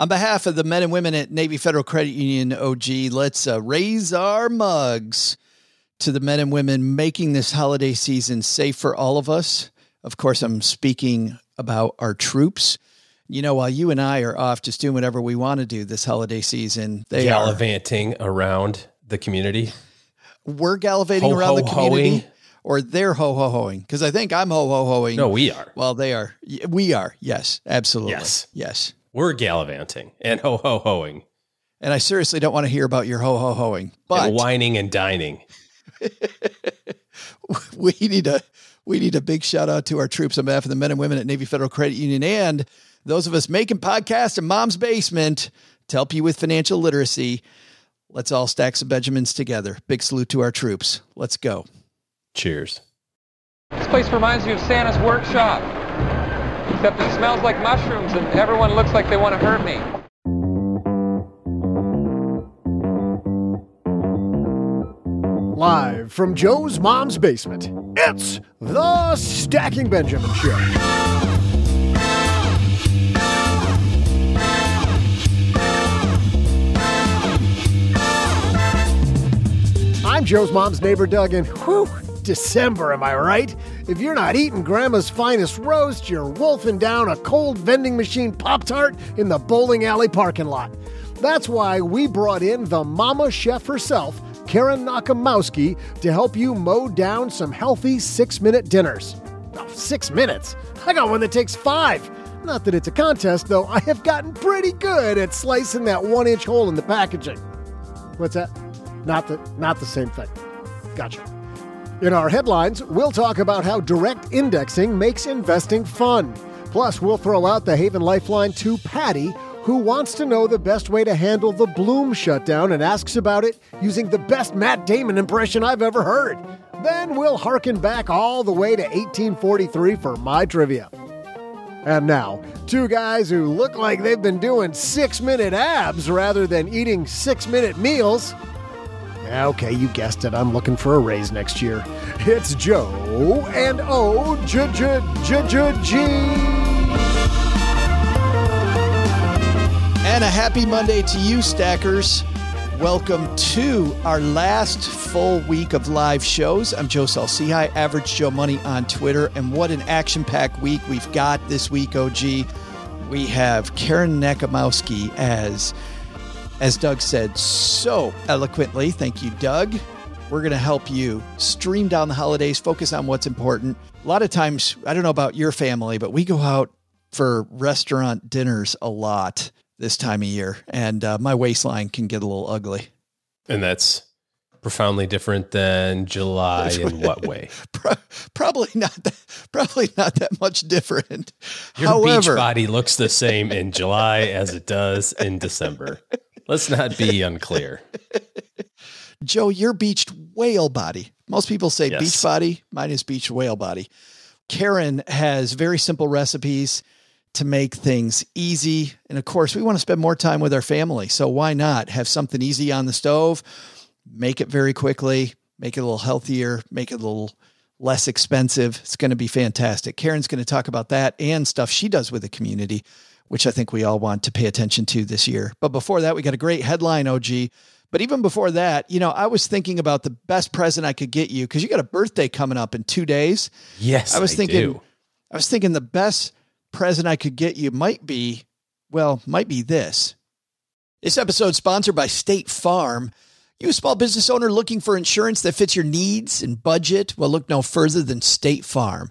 On behalf of the men and women at Navy Federal Credit Union OG, let's uh, raise our mugs to the men and women making this holiday season safe for all of us. Of course, I'm speaking about our troops. You know, while you and I are off just doing whatever we want to do this holiday season, they are. gallivanting around the community. We're gallivanting Ho, around the ho, community. hoing. Or they're ho ho hoing because I think I'm ho ho hoing. No, we are. Well, they are. We are. Yes, absolutely. Yes. Yes. We're gallivanting and ho ho hoing And I seriously don't want to hear about your ho ho hoing, but and whining and dining. we need a we need a big shout out to our troops on behalf of the men and women at Navy Federal Credit Union and those of us making podcasts in mom's basement to help you with financial literacy. Let's all stack some Benjamins together. Big salute to our troops. Let's go. Cheers. This place reminds me of Santa's workshop. Except it smells like mushrooms and everyone looks like they want to hurt me. Live from Joe's mom's basement, it's the Stacking Benjamin Show. I'm Joe's mom's neighbor, Doug, and whew, December, am I right? If you're not eating Grandma's finest roast, you're wolfing down a cold vending machine Pop Tart in the bowling alley parking lot. That's why we brought in the Momma Chef herself, Karen Nochimowski, to help you mow down some healthy six minute dinners. Oh, six minutes? I got one that takes five. Not that it's a contest, though, I have gotten pretty good at slicing that one inch hole in the packaging. What's that? Not the not the same thing. Gotcha. In our headlines, we'll talk about how direct indexing makes investing fun. Plus, we'll throw out the Haven Lifeline to Paddy, who wants to know the best way to handle the Blooom shutdown and asks about it using the best Matt Damon impression I've ever heard. Then we'll harken back all the way to 1843 for my trivia. And now, two guys who look like they've been doing six minute abs rather than eating six minute meals. Okay, you guessed it. I'm looking for a raise next year. It's Joe and O J J J J G. And a happy Monday to you, Stackers. Welcome to our last full week of live shows. I'm Joe Saul-Sehy, Average Joe Money on Twitter. And what an action packed week we've got this week, OG. We have Karen Nochimowski as, as Doug said so eloquently. Thank you, Doug. We're going to help you stream down the holidays, focus on what's important. A lot of times, I don't know about your family, but we go out for restaurant dinners a lot this time of year, and uh, my waistline can get a little ugly. And that's profoundly different than July in what way? Pro- probably not that. Probably not that much different. Your However, beach body looks the same in July as it does in December. Let's not be unclear. Joe, your beached whale body. Most people say Yes. beach body. Mine is beach whale body. Karen has very simple recipes to make things easy. And of course, we want to spend more time with our family. So why not have something easy on the stove, make it very quickly, make it a little healthier, make it a little less expensive. It's going to be fantastic. Karen's going to talk about that and stuff she does with the community, which I think we all want to pay attention to this year. But before that, we got a great headline, OG. But even before that, you know, I was thinking about the best present I could get you because you got a birthday coming up in two days. Yes, I was I thinking, do. I was thinking the best present I could get you might be, well, might be this. This episode sponsored by State Farm. You a small business owner looking for insurance that fits your needs and budget? Well, look no further than State Farm.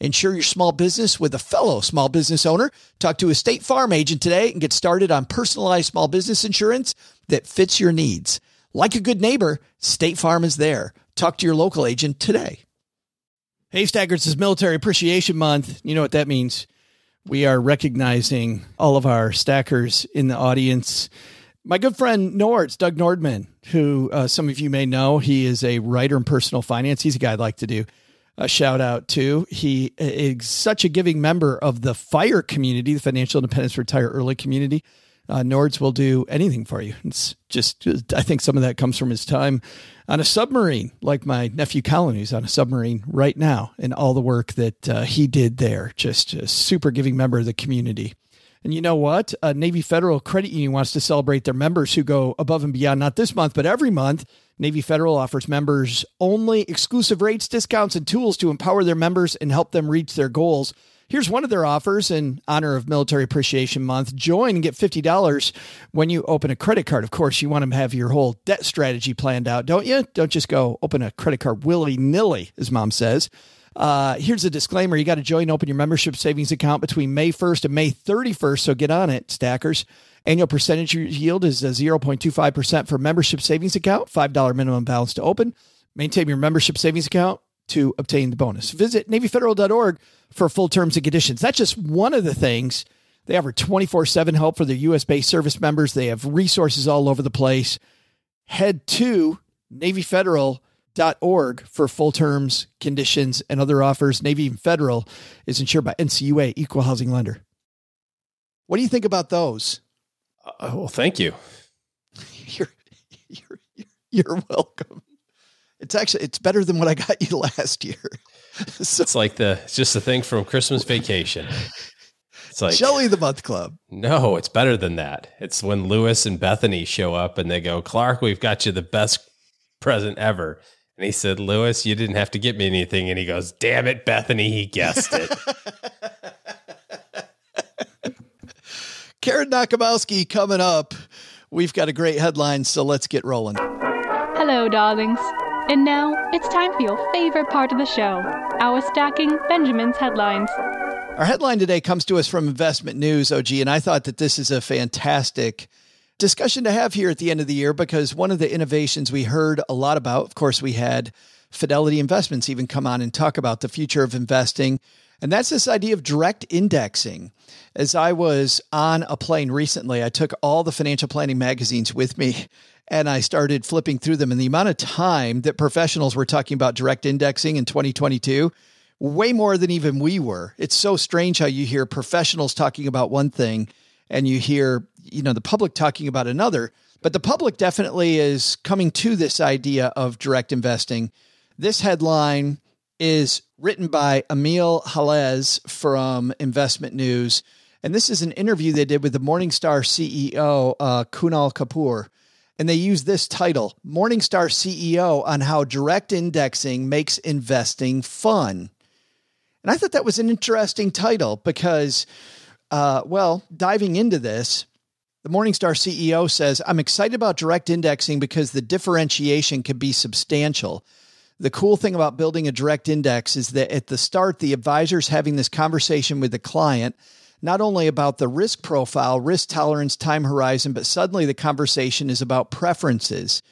Insure your small business with a fellow small business owner. Talk to a State Farm agent today and get started on personalized small business insurance that fits your needs. Like a good neighbor, State Farm is there. Talk to your local agent today. Hey, Stackers is Military Appreciation Month. You know what that means. We are recognizing all of our stackers in the audience. My good friend Nords, Doug Nordman, who uh, some of you may know, he is a writer in personal finance. He's a guy I'd like to do a shout out to. He is such a giving member of the FIRE community, the Financial Independence Retire Early community. Uh, Nords will do anything for you. It's just, I think some of that comes from his time on a submarine, like my nephew Colin, who's on a submarine right now, and all the work that uh, he did there. Just a super giving member of the community. And you know what? Navy Federal Credit Union wants to celebrate their members who go above and beyond, not this month, but every month. Navy Federal offers members only exclusive rates, discounts, and tools to empower their members and help them reach their goals. Here's one of their offers in honor of Military Appreciation Month. Join and get $50 when you open a credit card. Of course, you want to have your whole debt strategy planned out, don't you? Don't just go open a credit card willy nilly, as mom says. Uh, here's a disclaimer you got to join and open your membership savings account between May 1st and May 31st. So get on it, stackers. Annual percentage yield is uh, 0.25% for membership savings account, $5 minimum balance to open. Maintain your membership savings account to obtain the bonus. Visit NavyFederal.org for full terms and conditions. That's just one of the things. They offer 24 7 help for their US based service members. They have resources all over the place. Head to NavyFederal.org for full terms, conditions, and other offers. Navy Federal is insured by NCUA, Equal Housing Lender. What do you think about those? Uh, well, thank you. You're, you're, you're welcome. It's actually it's better than what I got you last year. so, it's like the it's just a thing from Christmas vacation. It's like Shelly the Month Club. No, it's better than that. It's when Lewis and Bethany show up and they go, Clark, we've got you the best present ever. And he said, Lewis, you didn't have to get me anything. And he goes, Damn it, Bethany, he guessed it. Karen Nochimowski coming up. We've got a great headline, so let's get rolling. Hello, darlings. And now it's time for your favorite part of the show our stacking Benjamin's headlines. Our headline today comes to us from Investment News, OG, and I thought that this is a fantastic discussion to have here at the end of the year because one of the innovations we heard a lot about, of course, we had Fidelity Investments even come on and talk about the future of investing. And that's this idea of direct indexing. As I was on a plane recently, I took all the financial planning magazines with me and I started flipping through them. And the amount of time that professionals were talking about direct indexing in 2022, way more than even we were. It's so strange how you hear professionals talking about one thing and you hear, you know, the public talking about another. But the public definitely is coming to this idea of direct investing. This headline is written by Emile Hallez from Investment News. And this is an interview they did with the Morningstar CEO, uh, Kunal Kapoor and they use this title Morningstar CEO on how direct indexing makes investing fun. And I thought that was an interesting title because, uh, well, diving into this, the Morningstar CEO says, I'm excited about direct indexing because the differentiation can be substantial. The cool thing about building a direct index is that at the start, the advisor's having this conversation with the client not only about the risk profile, risk tolerance, time horizon, but suddenly the conversation is about preferences.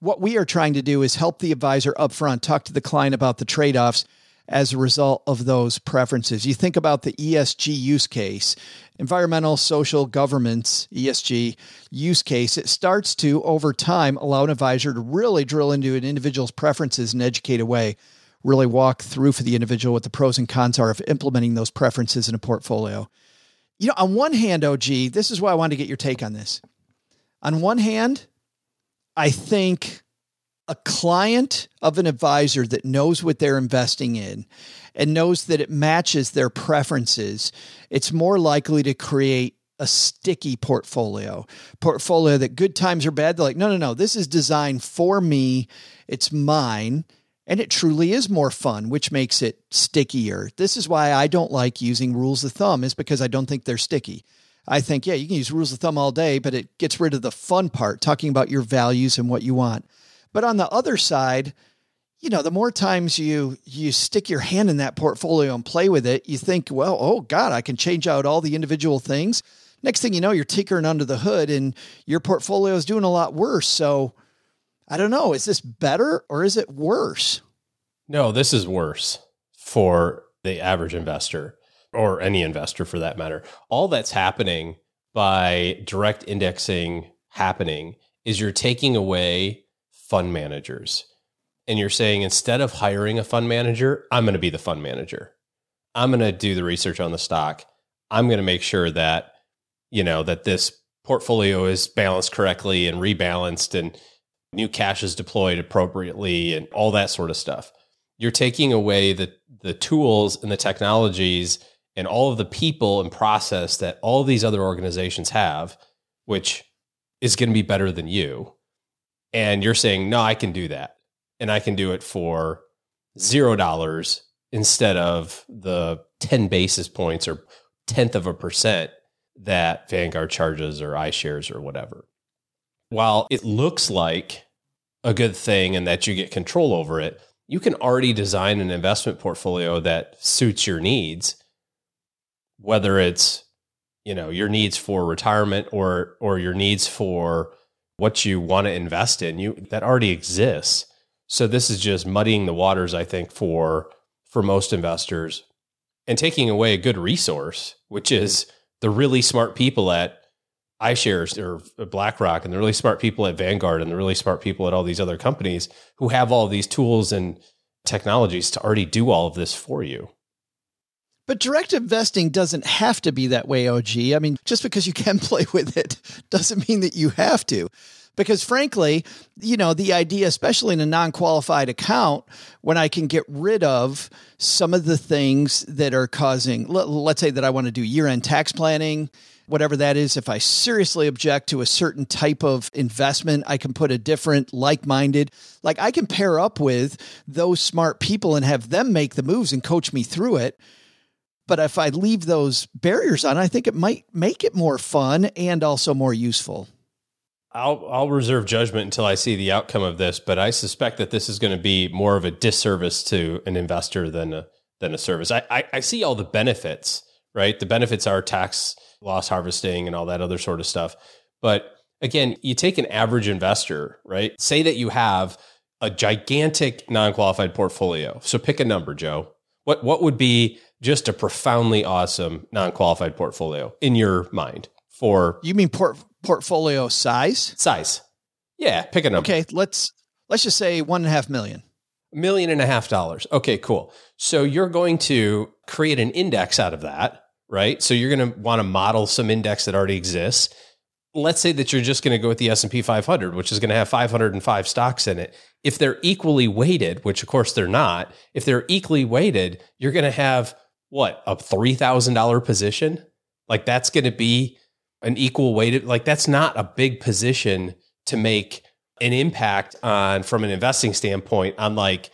What we are trying to do is help the advisor upfront talk to the client about the trade offs as a result of those preferences. You think about the ESG use case, environmental, social, governance, ESG use case. It starts to, over time, allow an advisor to really drill into an individual's preferences in an educated way, really walk through for the individual what the pros and cons are of implementing those preferences in a portfolio. You know, on one hand, OG, this is why I wanted to get your take on this. On one hand, I think a client of an advisor that knows what they're investing in and knows that it matches their preferences, it's more likely to create a sticky portfolio. Portfolio that good times are bad. They're like, no, no, no, this is designed for me. It's mine. And it truly is more fun, which makes it stickier. This is why I don't like using rules of thumb, is because I don't think they're sticky. I think, yeah, you can use rules of thumb all day, but it gets rid of the fun part, talking about your values and what you want. But on the other side, you know, the more times you you stick your hand in that portfolio and play with it, you think, well, oh God, I can change out all the individual things. Next thing you know, you're tinkering under the hood and your portfolio is doing a lot worse. So I don't know. Is this better or is it worse? No, this is worse for the average investor or any investor for that matter. All that's happening by direct indexing happening is you're taking away fund managers. And you're saying instead of hiring a fund manager, I'm going to be the fund manager. I'm going to do the research on the stock. I'm going to make sure that you know that this portfolio is balanced correctly and rebalanced and new cash is deployed appropriately and all that sort of stuff. You're taking away the the tools and the technologies and all of the people and process that all these other organizations have, which is going to be better than you. And you're saying, no, I can do that. And I can do it for zero dollars instead of the 10 basis points or tenth of a percent that Vanguard charges or iShares or whatever. While it looks like a good thing and that you get control over it, you can already design an investment portfolio that suits your needs, whether it's you know your needs for retirement or or your needs for what you want to invest in. You that already exists. So this is just muddying the waters, I think, for for most investors and taking away a good resource, which mm-hmm. is the really smart people at iShares or BlackRock and the really smart people at Vanguard and the really smart people at all these other companies who have all these tools and technologies to already do all of this for you. But direct investing doesn't have to be that way, OG. I mean, just because you can play with it doesn't mean that you have to. Because frankly, you know, the idea, especially in a non qualified account, when I can get rid of some of the things that are causing, let, us say that I want to do year end tax planning, whatever that is, if I seriously object to a certain type of investment, I can put a different like minded, like I can pair up with those smart people and have them make the moves and coach me through it. But if I leave those barriers on, I think it might make it more fun and also more useful. I'll I'll reserve judgment until I see the outcome of this, but I suspect that this is going to be more of a disservice to an investor than a than a service. I, I, I see all the benefits, right? The benefits are tax loss harvesting and all that other sort of stuff. But again, you take an average investor, right? Say that you have a gigantic non-qualified portfolio. So pick a number, Joe. What what would be just a profoundly awesome non-qualified portfolio in your mind for You mean port portfolio size? Size. Yeah, pick a number. Okay, let's let's just say one and a half million. A million and a half dollars. Okay, cool. So you're going to create an index out of that, right? So you're going to want to model some index that already exists. Let's say that you're just going to go with the S&P 500, which is going to have 505 stocks in it. If they're equally weighted, which of course they're not, if they're equally weighted, you're going to have what, a $3,000 position? Like that's going to be an equal weighted like that's not a big position to make an impact on from an investing standpoint on like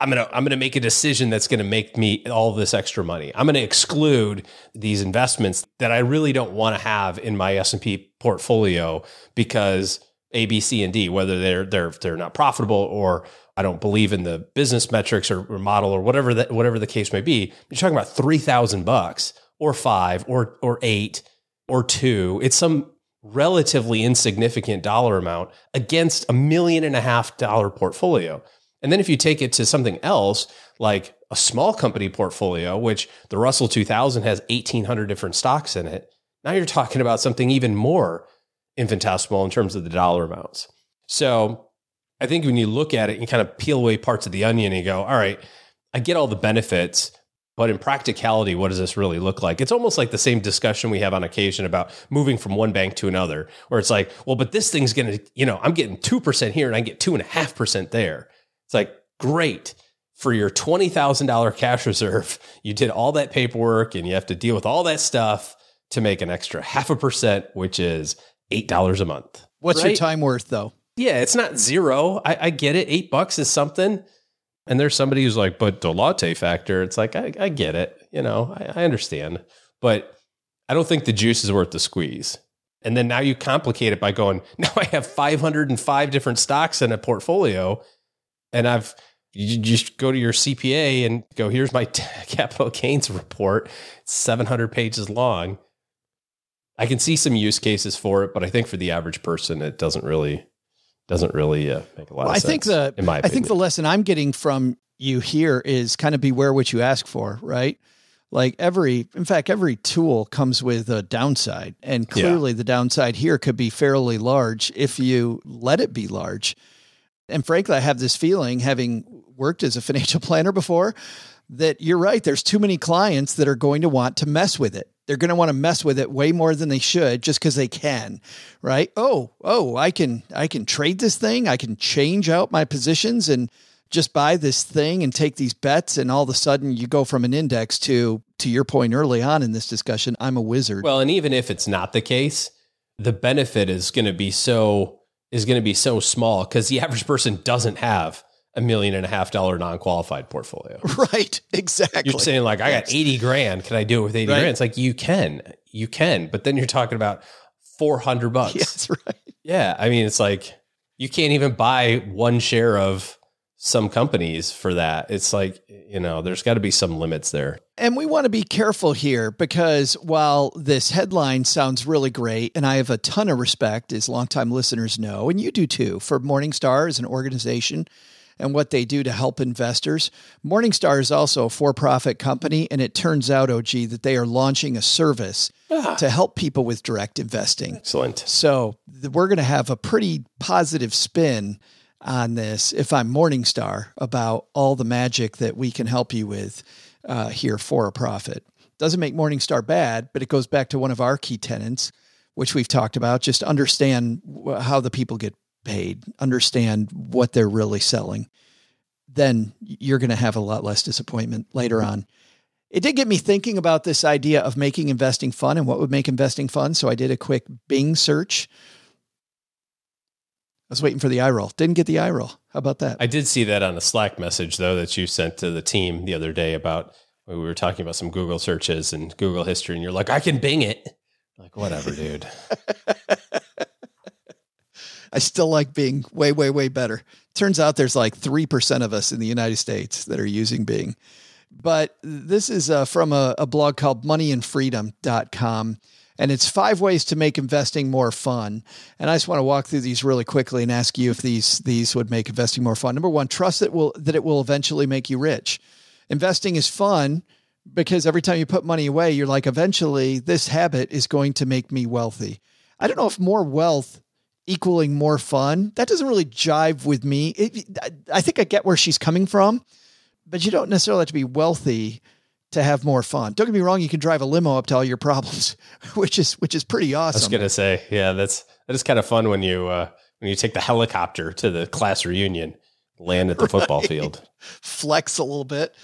I'm to I'm to make a decision that's going to make me all this extra money. I'm to exclude these investments that I really don't want to have in my S&P portfolio because A, B, C, and D, whether they're they're they're not profitable or I don't believe in the business metrics or, or model or whatever that whatever the case may be. You're talking about three thousand bucks or five or or eight or two. It's some relatively insignificant dollar amount against a million and a half dollar portfolio. And then if you take it to something else, like a small company portfolio, which the Russell 2000 has 1,800 different stocks in it, now you're talking about something even more infinitesimal in terms of the dollar amounts. So I think when you look at it, you kind of peel away parts of the onion and you go, all right, I get all the benefits, but in practicality, what does this really look like? It's almost like the same discussion we have on occasion about moving from one bank to another, where it's like, well, but this thing's going to, you know, I'm getting 2% here and I get 2.5% there. It's like, great. For your $20,000 cash reserve, you did all that paperwork and you have to deal with all that stuff to make an extra half a percent, which is $8 a month. What's right? your time worth though? Yeah, it's not zero. I, I get it. Eight bucks is something. And there's somebody who's like, but the latte factor, it's like, I, I get it. You know, I, I understand. But I don't think the juice is worth the squeeze. And then now you complicate it by going, now I have 505 different stocks in a portfolio. And I've, you just go to your CPA and go, here's my t- capital gains report. It's 700 pages long. I can see some use cases for it, but I think for the average person, it doesn't really doesn't really uh, make a lot Well, of I sense. think the in my I think the lesson I'm getting from you here is kind of beware what you ask for, right? Like every, in fact, every tool comes with a downside, and Yeah. clearly the downside here could be fairly large if you let it be large. And frankly, I have this feeling, having worked as a financial planner before, that you're right. There's too many clients that are going to want to mess with it. They're going to want to mess with it way more than they should just because they can, right? Oh, oh, I can, I can trade this thing. I can change out my positions and just buy this thing and take these bets. And all of a sudden you go from an index to, to your point early on in this discussion, I'm a wizard. Well, and even if it's not the case, the benefit is going to be so is going to be so small because the average person doesn't have a million and a half dollar non qualified portfolio. right. Exactly. You're saying like I got eighty grand. Can I do it with eighty Right. grand? It's like you can, you can, but then you're talking about four hundred bucks. Yes, right. Yeah, I mean, it's like you can't even buy one share of some companies for that. It's like you know, there's got to be some limits there. And we want to be careful here because while this headline sounds really great, and I have a ton of respect, as longtime listeners know, and you do too, for Morningstar as an organization and what they do to help investors. Morningstar is also a for profit company, and it turns out, OG, that they are launching a service to help people with direct investing. Excellent. So th- we're going to have a pretty positive spin on this if I'm Morningstar about all the magic that we can help you with uh, here for a profit. Doesn't make Morningstar bad, but it goes back to one of our key tenants, which we've talked about. Just understand wh- how the people get paid, understand what they're really selling. Then you're going to have a lot less disappointment later on. It did get me thinking about this idea of making investing fun and what would make investing fun. So I did a quick Bing search. I was waiting for the eye roll. Didn't get the eye roll. How about that? I did see that on a Slack message though that you sent to the team the other day about we were talking about some Google searches and Google history, and you're like, I can Bing it. Like whatever, dude. I still like Bing way, way, way better. Turns out there's like 3% of us in the United States that are using Bing. But this is uh, from a, a blog called moneyandfreedom.com. And it's five ways to make investing more fun. And I just want to walk through these really quickly and ask you if these these would make investing more fun. Number one, trust that will that it will eventually make you rich. Investing is fun because every time you put money away, you're like, eventually this habit is going to make me wealthy. I don't know if more wealth equaling more fun. That doesn't really jive with me. It, I think I get where she's coming from, but you don't necessarily have to be wealthy to have more fun. Don't get me wrong; you can drive a limo up to all your problems, which is which is pretty awesome. I was gonna say, yeah, that's that is kind of fun when you uh, when you take the helicopter to the class reunion, land at the football field. Flex a little bit,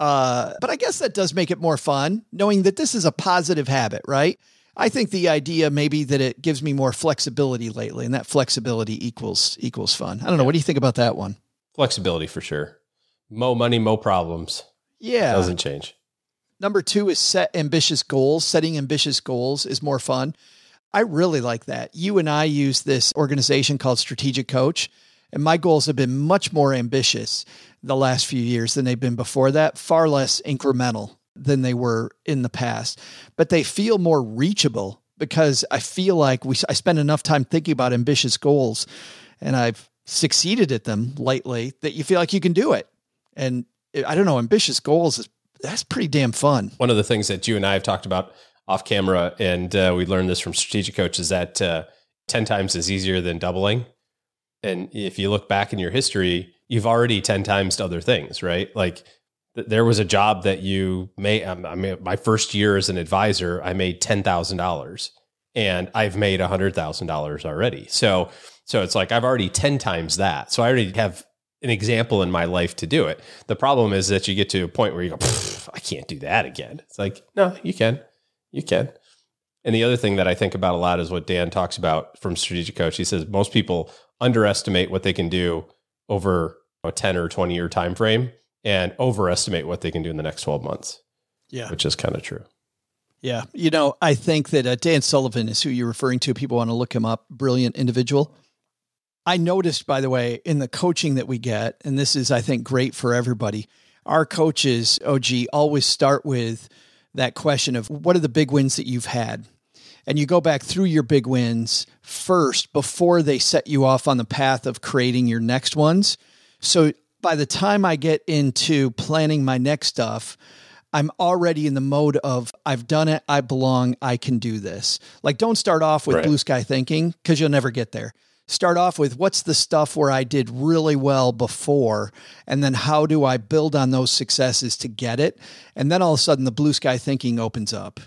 uh, but I guess that does make it more fun, knowing that this is a positive habit, right? I think the idea maybe that it gives me more flexibility lately, and that flexibility equals equals fun. I don't know. What do you think about that one? Flexibility for sure. Mo money, mo problems. Yeah, Doesn't change. Number two is set ambitious goals. Setting ambitious goals is more fun. I really like that. You and I use this organization called Strategic Coach, and my goals have been much more ambitious the last few years than they've been before that, far less incremental than they were in the past. But they feel more reachable because I feel like we I spend enough time thinking about ambitious goals and I've succeeded at them lately that you feel like you can do it. And I don't know, ambitious goals is that's pretty damn fun. One of the things that you and I have talked about off camera, and uh, we learned this from Strategic Coach, is that uh, 10 times is easier than doubling. And if you look back in your history, you've already 10 times to other things, right? Like there was a job that you made. Um, I mean, my first year as an advisor, I made $10,000 and I've made a $100,000 already. So, so it's like I've already 10 times that. So I already have an example in my life to do it. The problem is that you get to a point where you go, I can't do that again. It's like, no, you can. You can. And the other thing that I think about a lot is what Dan talks about from Strategic Coach. He says most people underestimate what they can do over a 10 or 20 year time frame and overestimate what they can do in the next 12 months. Yeah. Which is kind of true. Yeah. You know, I think that uh, Dan Sullivan is who you're referring to. People want to look him up. Brilliant individual. I noticed, by the way, in the coaching that we get, and this is, I think, great for everybody, our coaches, OG, always start with that question of what are the big wins that you've had? And you go back through your big wins first before they set you off on the path of creating your next ones. So by the time I get into planning my next stuff, I'm already in the mode of I've done it, I belong, I can do this. Like don't start off with Right. blue sky thinking because you'll never get there. Start off with what's the stuff where I did really well before, and then how do I build on those successes to get it? And then all of a sudden the blue sky thinking opens up.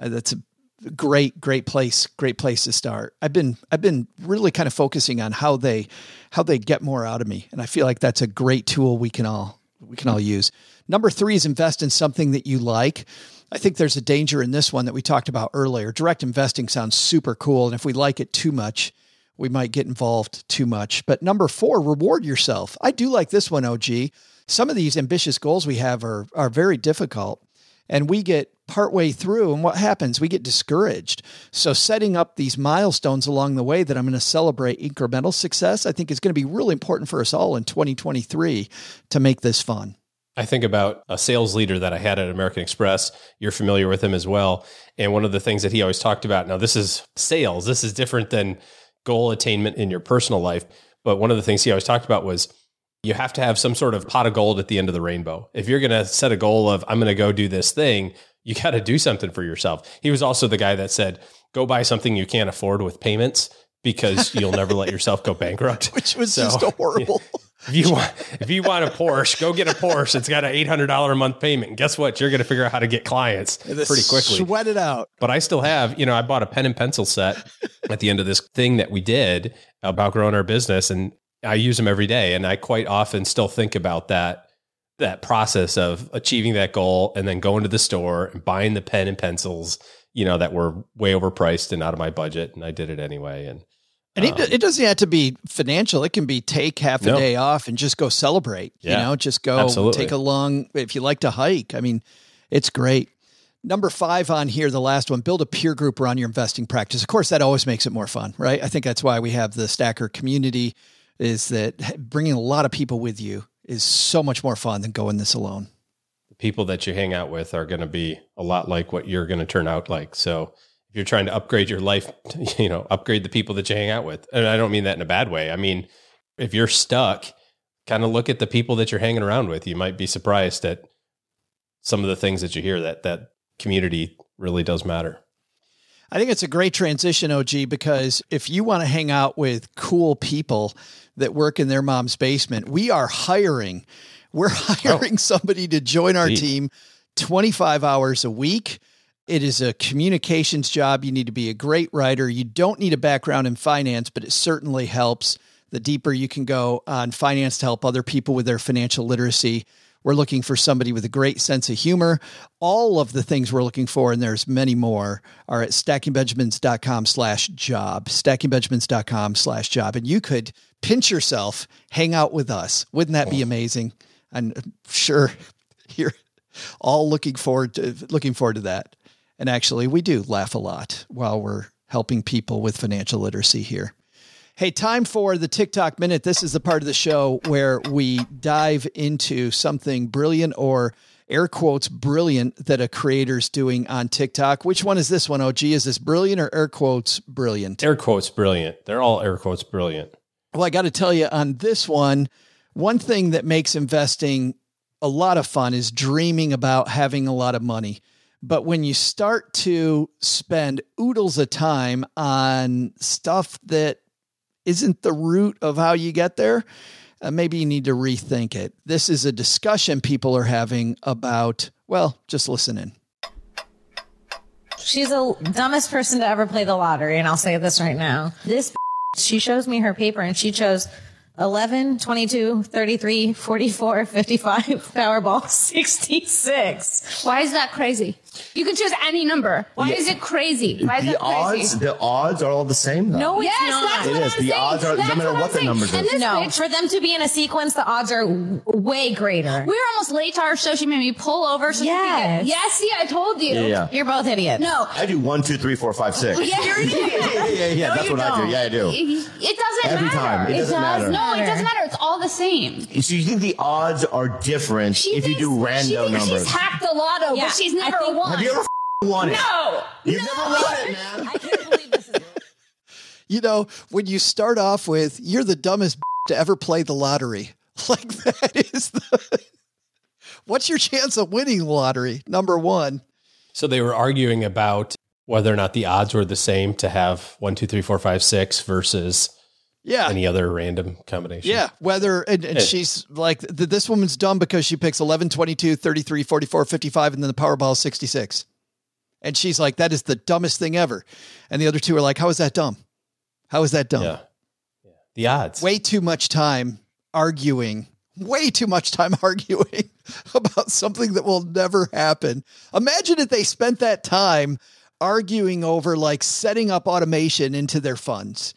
Uh, That's a great great place great place to start. I've been i've been really kind of focusing on how they how they get more out of me and i feel like that's a great tool we can all we can all use. Number three is invest in something that you like. I think there's a danger in this one that we talked about earlier. Direct investing sounds super cool and if we like it too much we might get involved too much. But number four reward yourself. I do like this one og some of these ambitious goals we have are are very difficult and we get partway through and what happens we get discouraged so setting up these milestones along the way that i'm going to celebrate incremental success i think is going to be really important for us all in 2023 to make this fun I think about a sales leader that I had at American Express. You're familiar with him as well. And one of the things that he always talked about now, this is sales, this is different than goal attainment in your personal life. But one of the things he always talked about was you have to have some sort of pot of gold at the end of the rainbow. If you're going to set a goal of, I'm going to go do this thing, you got to do something for yourself. He was also the guy that said, go buy something you can't afford with payments because you'll never let yourself go bankrupt. which was So, just horrible If you want, if you want a Porsche, go get a Porsche. It's got an eight hundred dollar a month payment. And guess what? You're going to figure out how to get clients pretty quickly. sweat it out But I still have, you know, I bought a pen and pencil set at the end of this thing that we did about growing our business, and I use them every day. And I quite often still think about that that process of achieving that goal and then going to the store and buying the pen and pencils, you know, that were way overpriced and out of my budget, and I did it anyway. And And it, um, it doesn't have to be financial. It can be take half a No. day off and just go celebrate. You know, just go absolutely. take a long, if you like to hike. I mean, it's great. Number five on here, the last one, build a peer group around your investing practice. Of course, that always makes it more fun, right? I think that's why we have the Stacker community is that bringing a lot of people with you is so much more fun than going this alone. the people that you hang out with are going to be a lot like what you're going to turn out like. So if you're trying to upgrade your life, you know, upgrade the people that you hang out with. And I don't mean that in a bad way. I mean, if you're stuck, kind of look at the people that you're hanging around with. You might be surprised at some of the things that you hear that that community really does matter. I think it's a great transition, OG, because if you want to hang out with cool people that work in their mom's basement, we are hiring. We're hiring oh. somebody to join our Indeed. team 25 hours a week. It is a communications job. You need to be a great writer. You don't need a background in finance, but it certainly helps. The deeper you can go on finance to help other people with their financial literacy. We're looking for somebody with a great sense of humor. All of the things we're looking for, and there's many more, are at stackingbenjamins.com slash job. Stackingbenjamins.com slash job. And you could pinch yourself, hang out with us. Wouldn't that be oh. amazing? I'm uh, sure you're all looking forward to looking forward to that. And actually, we do laugh a lot while we're helping people with financial literacy here. Hey, time for the TikTok minute. This is the part of the show where we dive into something brilliant or air quotes brilliant that a creator's doing on TikTok. Which one is this one, OG? Is this brilliant or air quotes brilliant? Air quotes brilliant. They're all air quotes brilliant. Well, I got to tell you on this one, one thing that makes investing a lot of fun is dreaming about having a lot of money. But when you start to spend oodles of time on stuff that isn't the root of how you get there, uh, maybe you need to rethink it. This is a discussion people are having about, well, just listen in. She's the dumbest person to ever play the lottery, and I'll say this right now. This she shows me her paper and she chose 11, 22, 33, 44, 55, Powerball 66. Why is that crazy? You can choose any number. Why is it crazy? Why is the that crazy? odds, the odds are all the same though. No, it's Yes, not. that's It what is. I'm The saying. odds are- no matter I'm what the saying. numbers are. No, bitch- for them to be in a sequence, the odds are w- way greater. we were almost late to our show. She made me pull over so Yes. she could get. Yes, see, I told you. Yeah, yeah. You're both idiots. No. I do one, two, three, four, five, six. Yeah, you're an idiot. yeah, yeah, yeah. No, That's what I don't. do. Yeah, I do. It doesn't Every matter. time. It doesn't does. matter. No, it doesn't matter. It's all the same. So you think the odds are different She if you thinks, do she random thinks numbers? she's hacked the lotto, but she's I never think- won. Have you ever f- won it? No. You've never won it, man. I can't believe this is. You know, when you start off with, you're the dumbest to ever play the lottery. Like that is the. What's your chance of winning the lottery? Number one. So they were arguing about whether or not the odds were the same to have one, two, three, four, five, six versus Yeah. any other random combination. Yeah, whether and, and Yeah. she's like th- this woman's dumb because she picks 11, 22, 33, 44, 55 and then the Powerball is 66. And she's like that is the dumbest thing ever. And the other two are like how is that dumb? How is that dumb? Yeah. Yeah. The odds. Way too much time arguing. Way too much time arguing about something that will never happen. Imagine if they spent that time arguing over like setting up automation into their funds.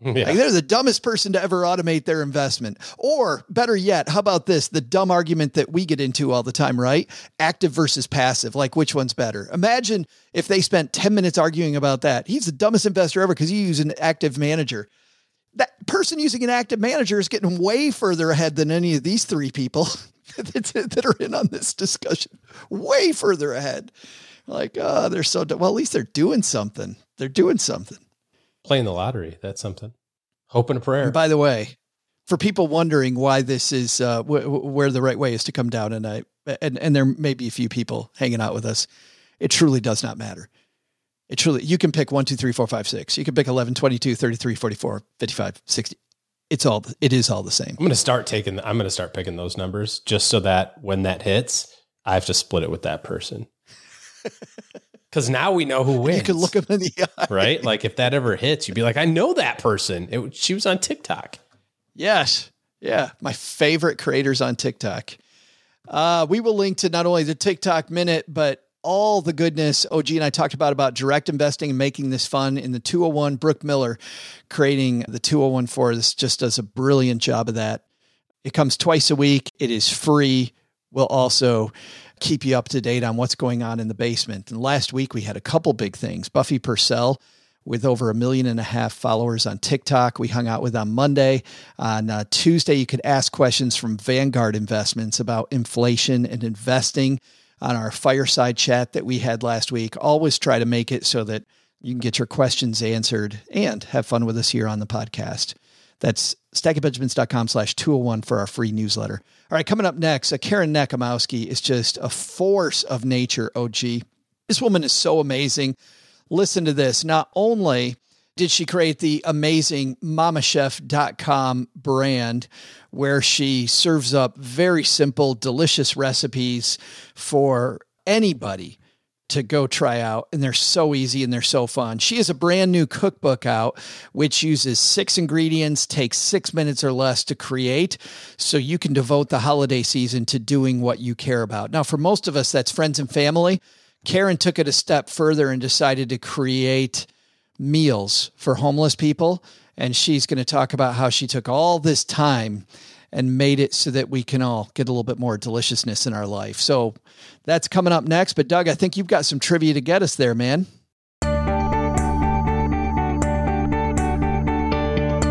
Yeah. Like they're the dumbest person to ever automate their investment. Or better yet, how about this? The dumb argument that we get into all the time, right? Active versus passive. Like which one's better? Imagine if they spent 10 minutes arguing about that. He's the dumbest investor ever because you use an active manager. That person using an active manager is getting way further ahead than any of these three people that, are in on this discussion. Way further ahead. Like, oh, they're so dumb. Well, at least they're doing something. They're doing something. Playing the lottery. That's something. Hope and a prayer. And by the way, for people wondering why this is uh, w- where the right way is to come down tonight, and and there may be a few people hanging out with us, it truly does not matter. It truly, you can pick 1, 2, 3, 4, 5, 6. You can pick 11, 22, 33, 44, 55, 60. It's all, it is all the same. I'm going to start taking, I'm going to start picking those numbers just so that when that hits, I have to split it with that person. Because now we know who wins. You can look them in the eye. right? Like if that ever hits, you'd be like, I know that person. It, she was on TikTok. Yes. Yeah. My favorite creators on TikTok. Uh, we will link to not only the TikTok minute, but all the goodness OG and I talked about about direct investing and making this fun in the 201. Brooke Miller creating the 201 for us just does a brilliant job of that. It comes twice a week. It is free. We'll also keep you up to date on what's going on in the basement. And last week we had a couple big things. Buffy Purcell with over a million and a half followers on TikTok. We hung out with on Monday. On uh, Tuesday, you could ask questions from Vanguard Investments about inflation and investing on our fireside chat that we had last week. Always try to make it so that you can get your questions answered and have fun with us here on the podcast. That's stackingbenjamins.com slash 201 for our free newsletter. All right, coming up next, uh, Karen Nochimowski is just a force of nature, OG. This woman is so amazing. Listen to this. Not only did she create the amazing mommachef.com brand where she serves up very simple, delicious recipes for anybody to go try out. And they're so easy and they're so fun. She has a brand new cookbook out, which uses six ingredients, takes six minutes or less to create. So you can devote the holiday season to doing what you care about. Now, for most of us, that's friends and family. Karen took it a step further and decided to create meals for homeless people. And she's going to talk about how she took all this time and made it so that we can all get a little bit more deliciousness in our life. So that's coming up next. But Doug, I think you've got some trivia to get us there, man.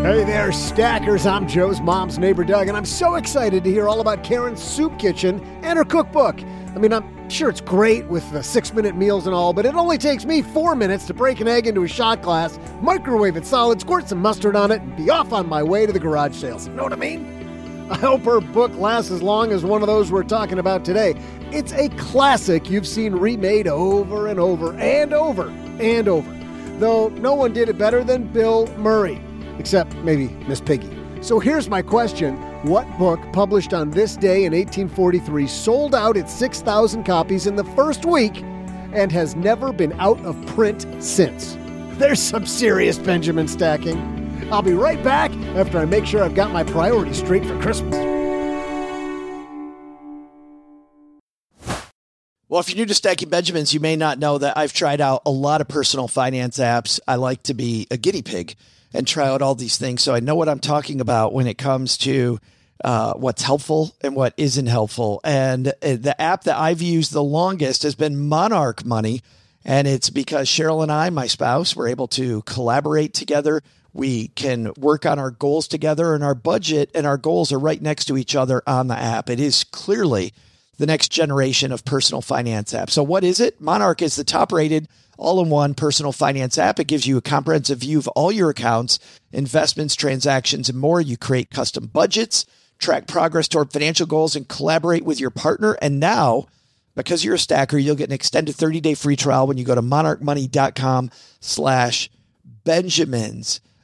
Hey there, stackers. I'm Joe's mom's neighbor, Doug, and I'm so excited to hear all about Karen's soup kitchen and her cookbook. I mean, I'm Sure, it's great with the six minute meals and all, but it only takes me four minutes to break an egg into a shot glass, microwave it solid, squirt some mustard on it, and be off on my way to the garage sales. Know what I mean? I hope her book lasts as long as one of those we're talking about today. It's a classic you've seen remade over and over and over and over. Though no one did it better than Bill Murray, except maybe Miss Piggy. So here's my question What book published on this day in 1843 sold out its 6,000 copies in the first week and has never been out of print since? There's some serious Benjamin stacking. I'll be right back after I make sure I've got my priorities straight for Christmas. Well, if you're new to Stacking Benjamins, you may not know that I've tried out a lot of personal finance apps. I like to be a guinea pig and try out all these things. So I know what I'm talking about when it comes to uh, what's helpful and what isn't helpful. And uh, the app that I've used the longest has been Monarch Money. And it's because Cheryl and I, my spouse, were able to collaborate together. We can work on our goals together, and our budget and our goals are right next to each other on the app. It is clearly the next generation of personal finance apps. So, what is it? Monarch is the top rated all in one personal finance app. It gives you a comprehensive view of all your accounts, investments, transactions, and more. You create custom budgets, track progress toward financial goals, and collaborate with your partner. And now, because you're a stacker, you'll get an extended 30 day free trial when you go to monarchmoney.com slash Benjamins.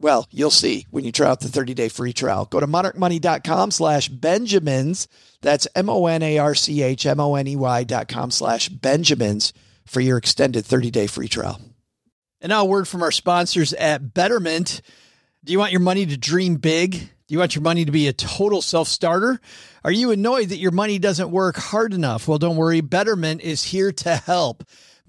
well, you'll see when you try out the 30-day free trial. Go to monarchmoney.com slash Benjamins. That's M-O-N-A-R-C-H-M-O-N-E-Y dot com slash Benjamins for your extended 30-day free trial. And now a word from our sponsors at Betterment. Do you want your money to dream big? Do you want your money to be a total self-starter? Are you annoyed that your money doesn't work hard enough? Well, don't worry. Betterment is here to help.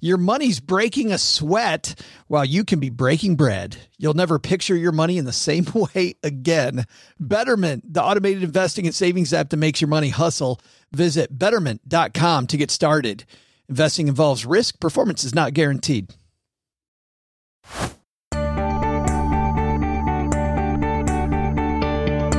your money's breaking a sweat while you can be breaking bread. You'll never picture your money in the same way again. Betterment, the automated investing and savings app that makes your money hustle. Visit betterment.com to get started. Investing involves risk, performance is not guaranteed.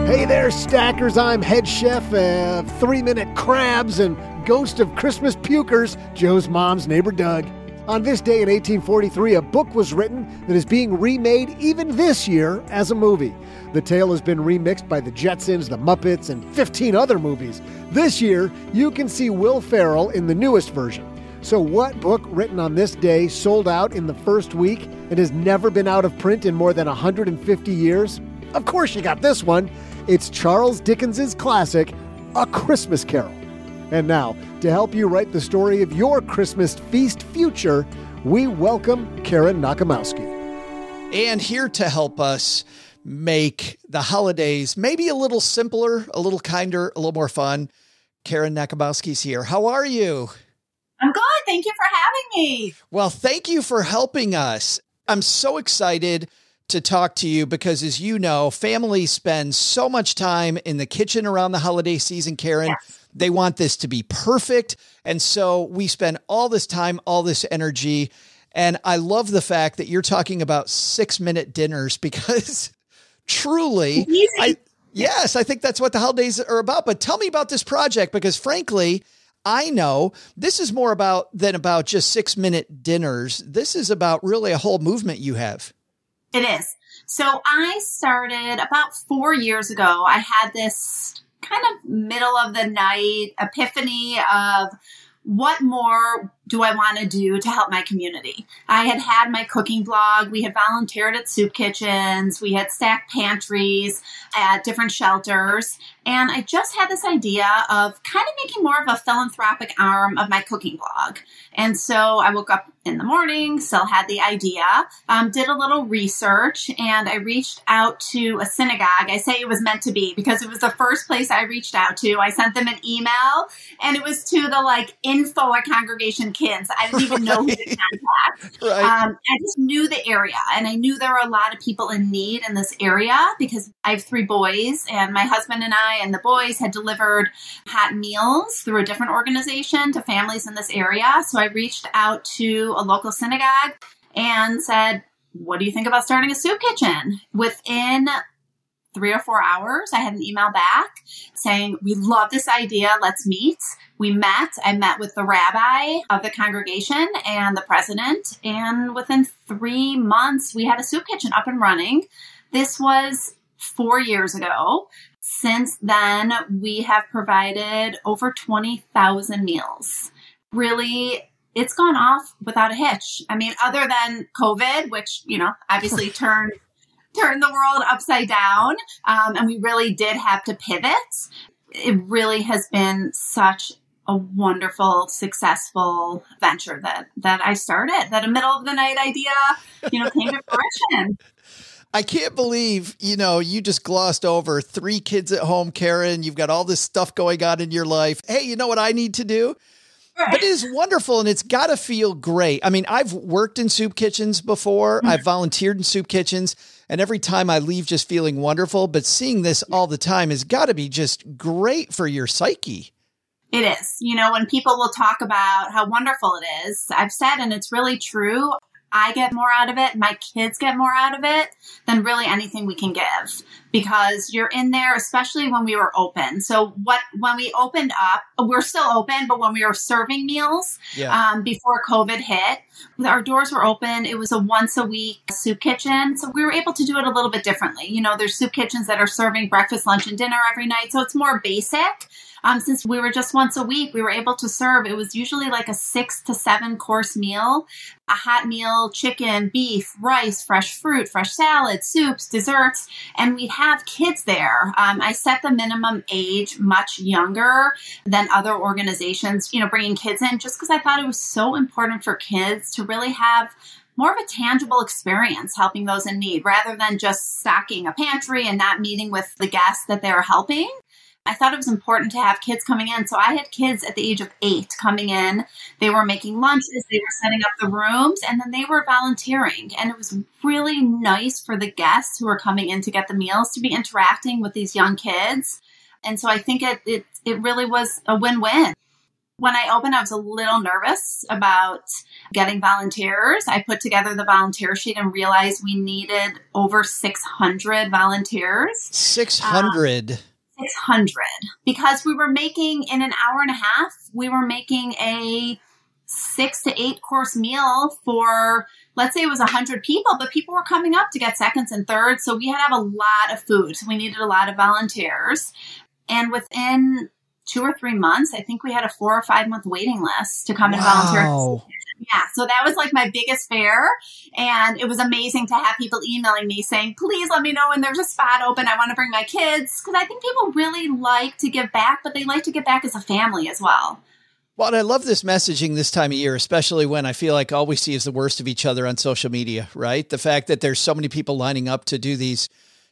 Hey there, stackers. I'm head chef of Three Minute Crabs and Ghost of Christmas Pukers, Joe's mom's neighbor Doug. On this day in 1843, a book was written that is being remade even this year as a movie. The tale has been remixed by the Jetsons, the Muppets, and 15 other movies. This year, you can see Will Ferrell in the newest version. So, what book written on this day sold out in the first week and has never been out of print in more than 150 years? Of course, you got this one. It's Charles Dickens's classic, A Christmas Carol. And now, to help you write the story of your Christmas feast future, we welcome Karen Nochimowski. And here to help us make the holidays maybe a little simpler, a little kinder, a little more fun, Karen Nochimowski's here. How are you? I'm good. Thank you for having me. Well, thank you for helping us. I'm so excited to talk to you because, as you know, families spend so much time in the kitchen around the holiday season, Karen. Yes. They want this to be perfect. And so we spend all this time, all this energy. And I love the fact that you're talking about six minute dinners because truly, Easy. I, yes, I think that's what the holidays are about. But tell me about this project because, frankly, I know this is more about than about just six minute dinners. This is about really a whole movement you have. It is. So I started about four years ago. I had this kind of middle of the night epiphany of what more do I want to do to help my community? I had had my cooking blog. We had volunteered at soup kitchens. We had stacked pantries at different shelters. And I just had this idea of kind of making more of a philanthropic arm of my cooking blog. And so I woke up in the morning, still had the idea, um, did a little research, and I reached out to a synagogue. I say it was meant to be because it was the first place I reached out to. I sent them an email, and it was to the like info at Congregation Kids. I didn't even know who to contact. Right. Um, I just knew the area, and I knew there were a lot of people in need in this area because I have three boys, and my husband and I and the boys had delivered hot meals through a different organization to families in this area. So I reached out to a local synagogue and said, What do you think about starting a soup kitchen? Within three or four hours, I had an email back saying, We love this idea. Let's meet. We met. I met with the rabbi of the congregation and the president. And within three months, we had a soup kitchen up and running. This was four years ago. Since then, we have provided over 20,000 meals. Really, it's gone off without a hitch. I mean, other than COVID, which, you know, obviously turned turned the world upside down, um, and we really did have to pivot. It really has been such a wonderful, successful venture that that I started. That a middle of the night idea, you know, came to fruition. I can't believe, you know, you just glossed over three kids at home, Karen. You've got all this stuff going on in your life. Hey, you know what I need to do? But it is wonderful and it's got to feel great. I mean, I've worked in soup kitchens before, mm-hmm. I've volunteered in soup kitchens, and every time I leave just feeling wonderful. But seeing this all the time has got to be just great for your psyche. It is. You know, when people will talk about how wonderful it is, I've said, and it's really true, I get more out of it, my kids get more out of it than really anything we can give because you're in there, especially when we were open. So what, when we opened up, we're still open, but when we were serving meals, Yeah. um, before COVID hit, our doors were open. It was a once a week soup kitchen. So we were able to do it a little bit differently. You know, there's soup kitchens that are serving breakfast, lunch, and dinner every night. So it's more basic. Um, since we were just once a week, we were able to serve. It was usually like a six to seven course meal, a hot meal, chicken, beef, rice, fresh fruit, fresh salad, soups, desserts, and we'd have kids there. Um, I set the minimum age much younger than other organizations, you know, bringing kids in just because I thought it was so important for kids to really have more of a tangible experience helping those in need rather than just stocking a pantry and not meeting with the guests that they're helping. I thought it was important to have kids coming in. So I had kids at the age of eight coming in. They were making lunches, they were setting up the rooms, and then they were volunteering. And it was really nice for the guests who were coming in to get the meals to be interacting with these young kids. And so I think it, it, it really was a win win. When I opened, I was a little nervous about getting volunteers. I put together the volunteer sheet and realized we needed over 600 volunteers. 600. Um, 600 because we were making in an hour and a half we were making a six to eight course meal for let's say it was 100 people but people were coming up to get seconds and thirds so we had to have a lot of food. So we needed a lot of volunteers. And within two or three months i think we had a four or five month waiting list to come and volunteer. Wow. Yeah, so that was like my biggest fear. And it was amazing to have people emailing me saying, please let me know when there's a spot open. I want to bring my kids. Because I think people really like to give back, but they like to give back as a family as well. Well, and I love this messaging this time of year, especially when I feel like all we see is the worst of each other on social media, right? The fact that there's so many people lining up to do these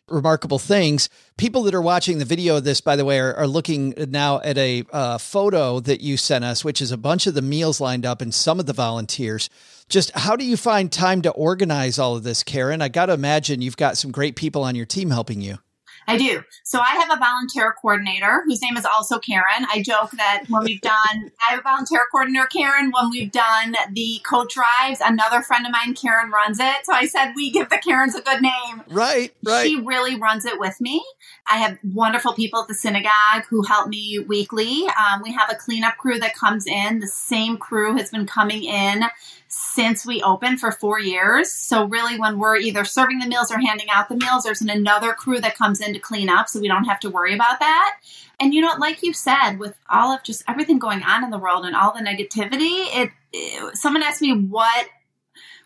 remarkable things. People that are watching the video of this, by the way, are, are looking now at a uh, photo that you sent us, which is a bunch of the meals lined up and some of the volunteers. Just how do you find time to organize all of this, Karen? I got to imagine you've got some great people on your team helping you. I do. So I have a volunteer coordinator whose name is also Karen. I joke that when we've done, I have a volunteer coordinator, Karen, when we've done the coat drives, another friend of mine, Karen, runs it. So I said, we give the Karens a good name. Right, right. She really runs it with me. I have wonderful people at the synagogue who help me weekly. Um, we have a cleanup crew that comes in. The same crew has been coming in since we opened for four years. So really when we're either serving the meals or handing out the meals, there's an, another crew that comes in to clean up so we don't have to worry about that. And you know, like you said, with all of just everything going on in the world and all the negativity, it, it someone asked me what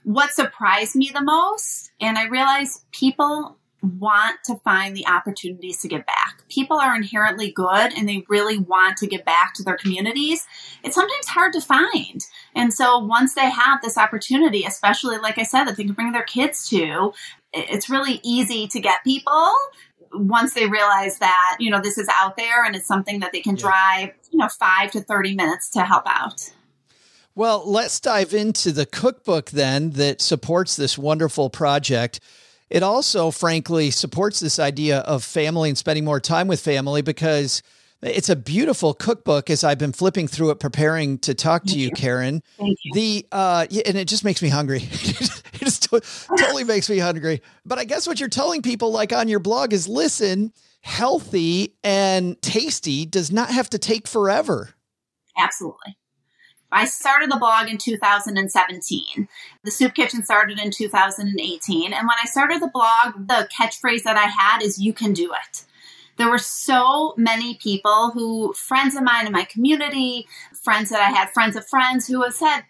what surprised me the most, and I realized people want to find the opportunities to give back. People are inherently good and they really want to give back to their communities. It's sometimes hard to find. And so once they have this opportunity, especially like I said, that they can bring their kids to, it's really easy to get people once they realize that, you know, this is out there and it's something that they can drive, you know, five to 30 minutes to help out. Well, let's dive into the cookbook then that supports this wonderful project. It also, frankly, supports this idea of family and spending more time with family because it's a beautiful cookbook as I've been flipping through it, preparing to talk to you, Karen. Thank you. The uh, yeah, and it just makes me hungry. it just to- totally makes me hungry. But I guess what you're telling people, like on your blog, is listen, healthy and tasty does not have to take forever. Absolutely. I started the blog in 2017. The soup kitchen started in 2018. And when I started the blog, the catchphrase that I had is you can do it. There were so many people who, friends of mine in my community, friends that I had, friends of friends who have said,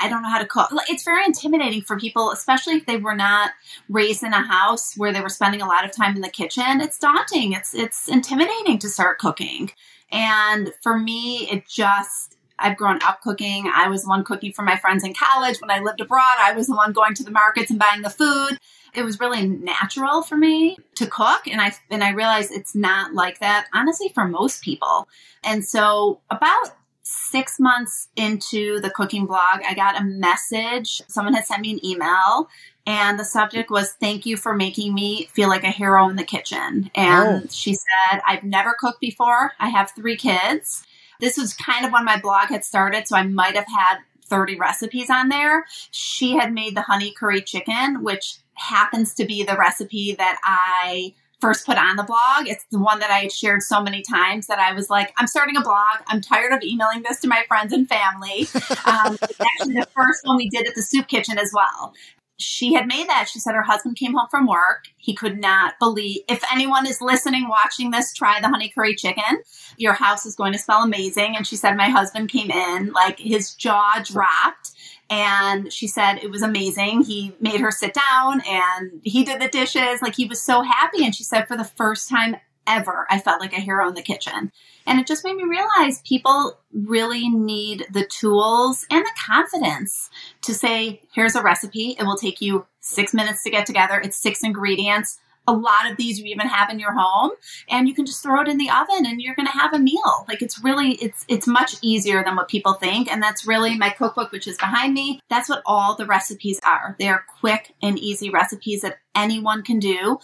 I don't know how to cook. It's very intimidating for people, especially if they were not raised in a house where they were spending a lot of time in the kitchen. It's daunting. It's it's intimidating to start cooking. And for me, it just I've grown up cooking. I was the one cooking for my friends in college. When I lived abroad, I was the one going to the markets and buying the food. It was really natural for me to cook and I and I realized it's not like that honestly for most people. And so about 6 months into the cooking blog, I got a message. Someone had sent me an email and the subject was thank you for making me feel like a hero in the kitchen. And Oh. she said, "I've never cooked before. I have 3 kids." This was kind of when my blog had started, so I might have had 30 recipes on there. She had made the honey curry chicken, which happens to be the recipe that I first put on the blog. It's the one that I had shared so many times that I was like, I'm starting a blog. I'm tired of emailing this to my friends and family. Um, it's actually the first one we did at the soup kitchen as well she had made that. She said her husband came home from work. He could not believe. If anyone is listening, watching this, try the honey curry chicken. Your house is going to smell amazing. And she said, my husband came in, like his jaw dropped. And she said it was amazing. He made her sit down and he did the dishes. Like he was so happy. And she said, for the first time ever, I felt like a hero in the kitchen. And it just made me realize people really need the tools and the confidence to say, here's a recipe. It will take you six minutes to get together. It's six ingredients. A lot of these you even have in your home and you can just throw it in the oven and you're going to have a meal. Like it's really, it's, it's much easier than what people think. And that's really my cookbook, which is behind me. That's what all the recipes are. They are quick and easy recipes that anyone can do.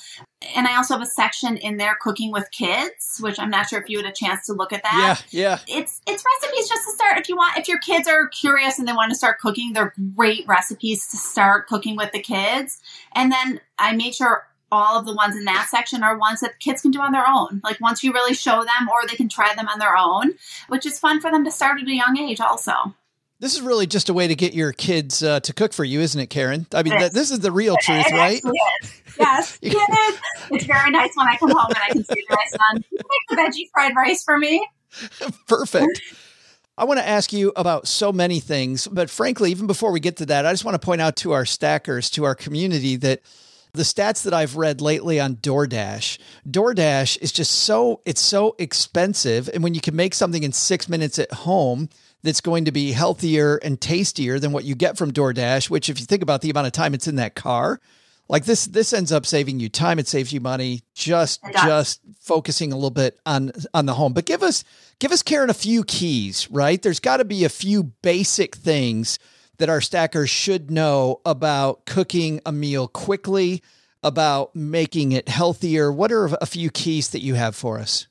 And I also have a section in there cooking with kids, which I'm not sure if you had a chance to look at that Yeah, yeah. it's it's recipes just to start if you want if your kids are curious and they want to start cooking they're great recipes to start cooking with the kids and then i made sure all of the ones in that section are ones that kids can do on their own like once you really show them or they can try them on their own which is fun for them to start at a young age also This is really just a way to get your kids uh, to cook for you, isn't it, Karen? I mean, th- this is the real truth, It right? is. Yes, it is. It's very nice when I come home and I can see my son, "Make the veggie fried rice for me." Perfect. I want to ask you about so many things, but frankly, even before we get to that, I just want to point out to our stackers, to our community, that the stats that I've read lately on DoorDash, DoorDash is just so it's so expensive, and when you can make something in six minutes at home that's going to be healthier and tastier than what you get from DoorDash, which if you think about the amount of time it's in that car, like this this ends up saving you time, it saves you money, just just focusing a little bit on on the home. But give us give us Karen a few keys, right? There's got to be a few basic things that our stackers should know about cooking a meal quickly, about making it healthier. What are a few keys that you have for us?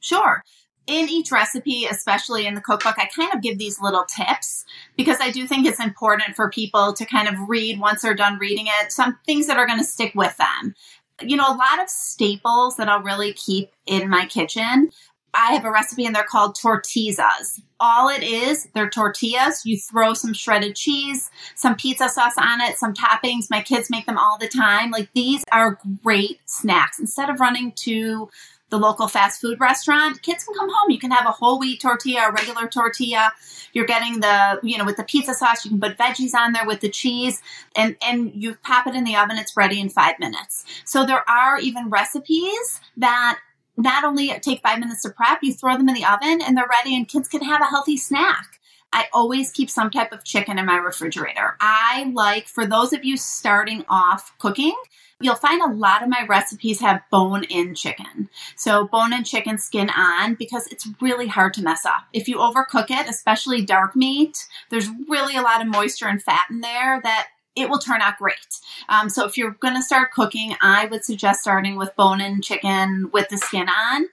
Sure. In each recipe, especially in the cookbook, I kind of give these little tips because I do think it's important for people to kind of read once they're done reading it, some things that are going to stick with them. You know, a lot of staples that I'll really keep in my kitchen. I have a recipe and they're called tortillas. All it is, they're tortillas. You throw some shredded cheese, some pizza sauce on it, some toppings. My kids make them all the time. Like these are great snacks. Instead of running to the local fast food restaurant, kids can come home. You can have a whole wheat tortilla, a regular tortilla. You're getting the, you know, with the pizza sauce, you can put veggies on there with the cheese and, and you pop it in the oven. It's ready in five minutes. So there are even recipes that not only take five minutes to prep, you throw them in the oven and they're ready and kids can have a healthy snack. I always keep some type of chicken in my refrigerator. I like, for those of you starting off cooking, you'll find a lot of my recipes have bone in chicken. So bone in chicken, skin on, because it's really hard to mess up. If you overcook it, especially dark meat, there's really a lot of moisture and fat in there that it will turn out great. Um, so if you're going to start cooking, I would suggest starting with bone in chicken with the skin on.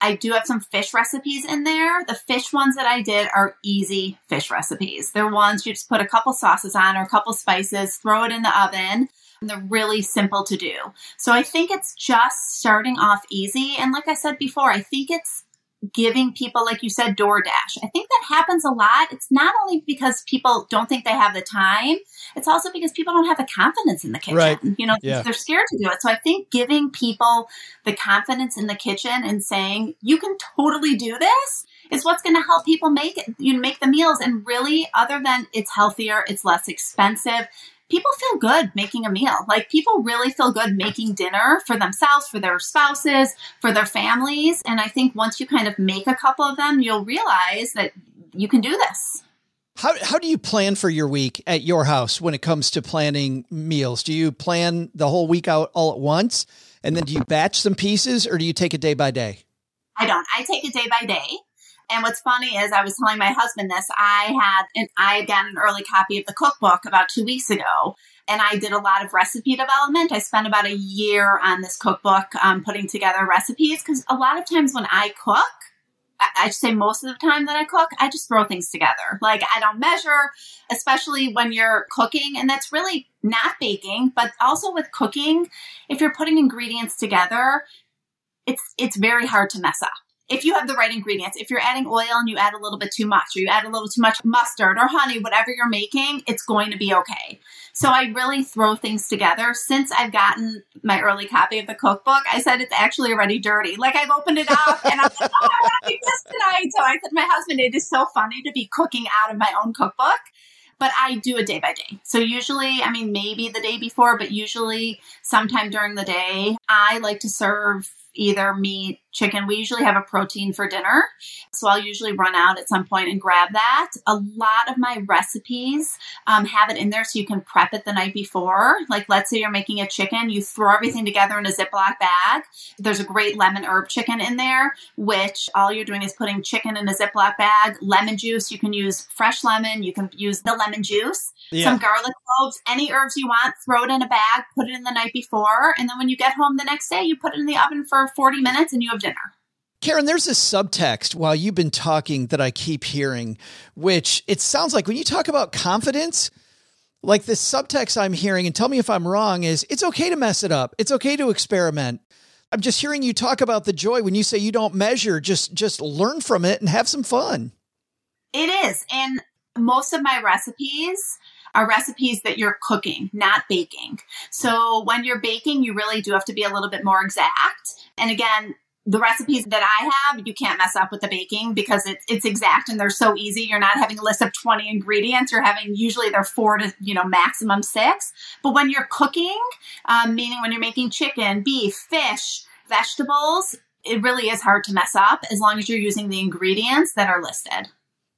I do have some fish recipes in there. The fish ones that I did are easy fish recipes. They're ones you just put a couple sauces on or a couple spices, throw it in the oven. And they're really simple to do. So I think it's just starting off easy. And like I said before, I think it's giving people, like you said, DoorDash. I think that happens a lot. It's not only because people don't think they have the time, it's also because people don't have the confidence in the kitchen. Right. You know, Yeah. they're scared to do it. So I think giving people the confidence in the kitchen and saying, you can totally do this is what's going to help people make it, you know, make the meals. And really, other than it's healthier, it's less expensive. People feel good making a meal. Like people really feel good making dinner for themselves, for their spouses, for their families. And I think once you kind of make a couple of them, you'll realize that you can do this. How how do you plan for your week at your house when it comes to planning meals? Do you plan the whole week out all at once, and then do you batch some pieces, or do you take it day by day? I don't. I take it day by day. And what's funny is I was telling my husband this. I had and I got an early copy of the cookbook about two weeks ago, and I did a lot of recipe development. I spent about a year on this cookbook, um, putting together recipes because a lot of times when I cook, I I should say most of the time that I cook, I just throw things together. Like I don't measure, especially when you're cooking, and that's really not baking, but also with cooking. If you're putting ingredients together, it's it's very hard to mess up if you have the right ingredients. If you're adding oil and you add a little bit too much, or you add a little too much mustard or honey, whatever you're making, it's going to be okay. So I really throw things together. Since I've gotten my early copy of the cookbook, I said it's actually already dirty. Like I've opened it up and I'm like, oh, I want to make this tonight. So I said my husband, it is so funny to be cooking out of my own cookbook but I do it day by day. So usually, I mean, maybe the day before, but usually sometime during the day, I like to serve either meat, chicken. We usually have a protein for dinner. So I'll usually run out at some point and grab that. A lot of my recipes um, have it in there so you can prep it the night before. Like, let's say you're making a chicken, you throw everything together in a Ziploc bag. There's a great lemon herb chicken in there, which all you're doing is putting chicken in a Ziploc bag, lemon juice. You can use fresh lemon, you can use the lemon juice, Yeah. some garlic cloves, any herbs you want, throw it in a bag, put it in the night before. And then when you get home the next day, you put it in the oven for 40 minutes and you have dinner. Karen, there's a subtext while you've been talking that I keep hearing, which it sounds like when you talk about confidence, like the subtext I'm hearing, and tell me if I'm wrong, is it's okay to mess it up. It's okay to experiment. I'm just hearing you talk about the joy when you say you don't measure, just just learn from it and have some fun. It is. And most of my recipes are recipes that you're cooking, not baking. So when you're baking, you really do have to be a little bit more exact. And again, the recipes that I have, you can't mess up with the baking because it's it's exact and they're so easy. You're not having a list of 20 ingredients. You're having usually they're four to you know maximum six. But when you're cooking, um, meaning when you're making chicken, beef, fish, vegetables, it really is hard to mess up as long as you're using the ingredients that are listed.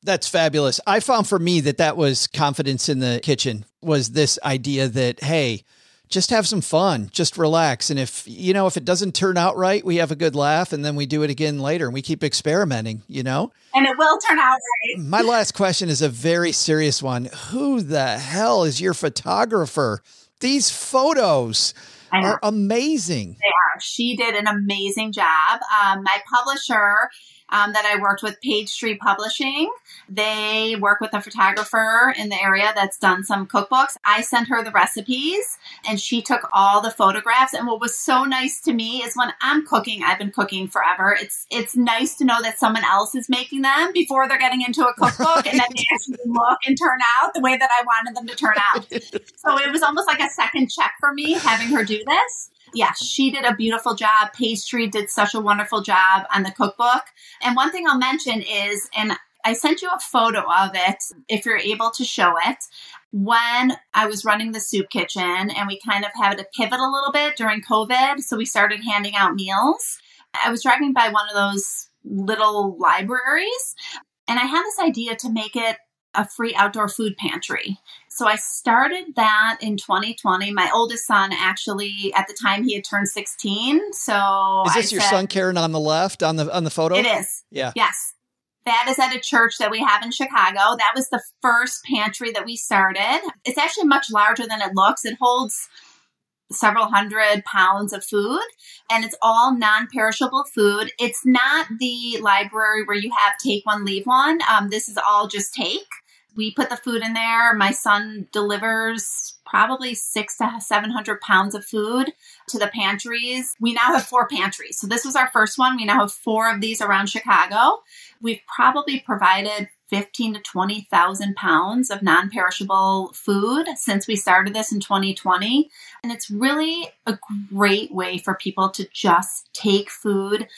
That's fabulous. I found for me that that was confidence in the kitchen was this idea that, hey, just have some fun, just relax. And if, you know, if it doesn't turn out right, we have a good laugh and then we do it again later and we keep experimenting, you know? And it will turn out right. My last question is a very serious one. Who the hell is your photographer? These photos are amazing. They are. She did an amazing job. Um, my publisher um, that I worked with, Page Street Publishing, they work with a photographer in the area that's done some cookbooks. I sent her the recipes and she took all the photographs. And what was so nice to me is when I'm cooking, I've been cooking forever. It's it's nice to know that someone else is making them before they're getting into a cookbook and then they actually look and turn out the way that I wanted them to turn out. so it was almost like a second check for me having her do this yes, she did a beautiful job. Page Street did such a wonderful job on the cookbook. And one thing I'll mention is, and I sent you a photo of it if you're able to show it. When I was running the soup kitchen and we kind of had to pivot a little bit during COVID, so we started handing out meals. I was driving by one of those little libraries and I had this idea to make it a free outdoor food pantry. So I started that in 2020. My oldest son actually at the time he had turned 16. So Is this I your said- son Karen on the left on the on the photo? It is. Yeah. Yes. That is at a church that we have in Chicago. That was the first pantry that we started. It's actually much larger than it looks. It holds several hundred pounds of food and it's all non-perishable food it's not the library where you have take one leave one um, this is all just take we put the food in there. My son delivers probably six to seven hundred pounds of food to the pantries. We now have four pantries. So this was our first one. We now have four of these around chicago. We've probably provided 15 to 20,000 pounds of non-perishable food since we started this in 2020 and it's really a great way for people to just take food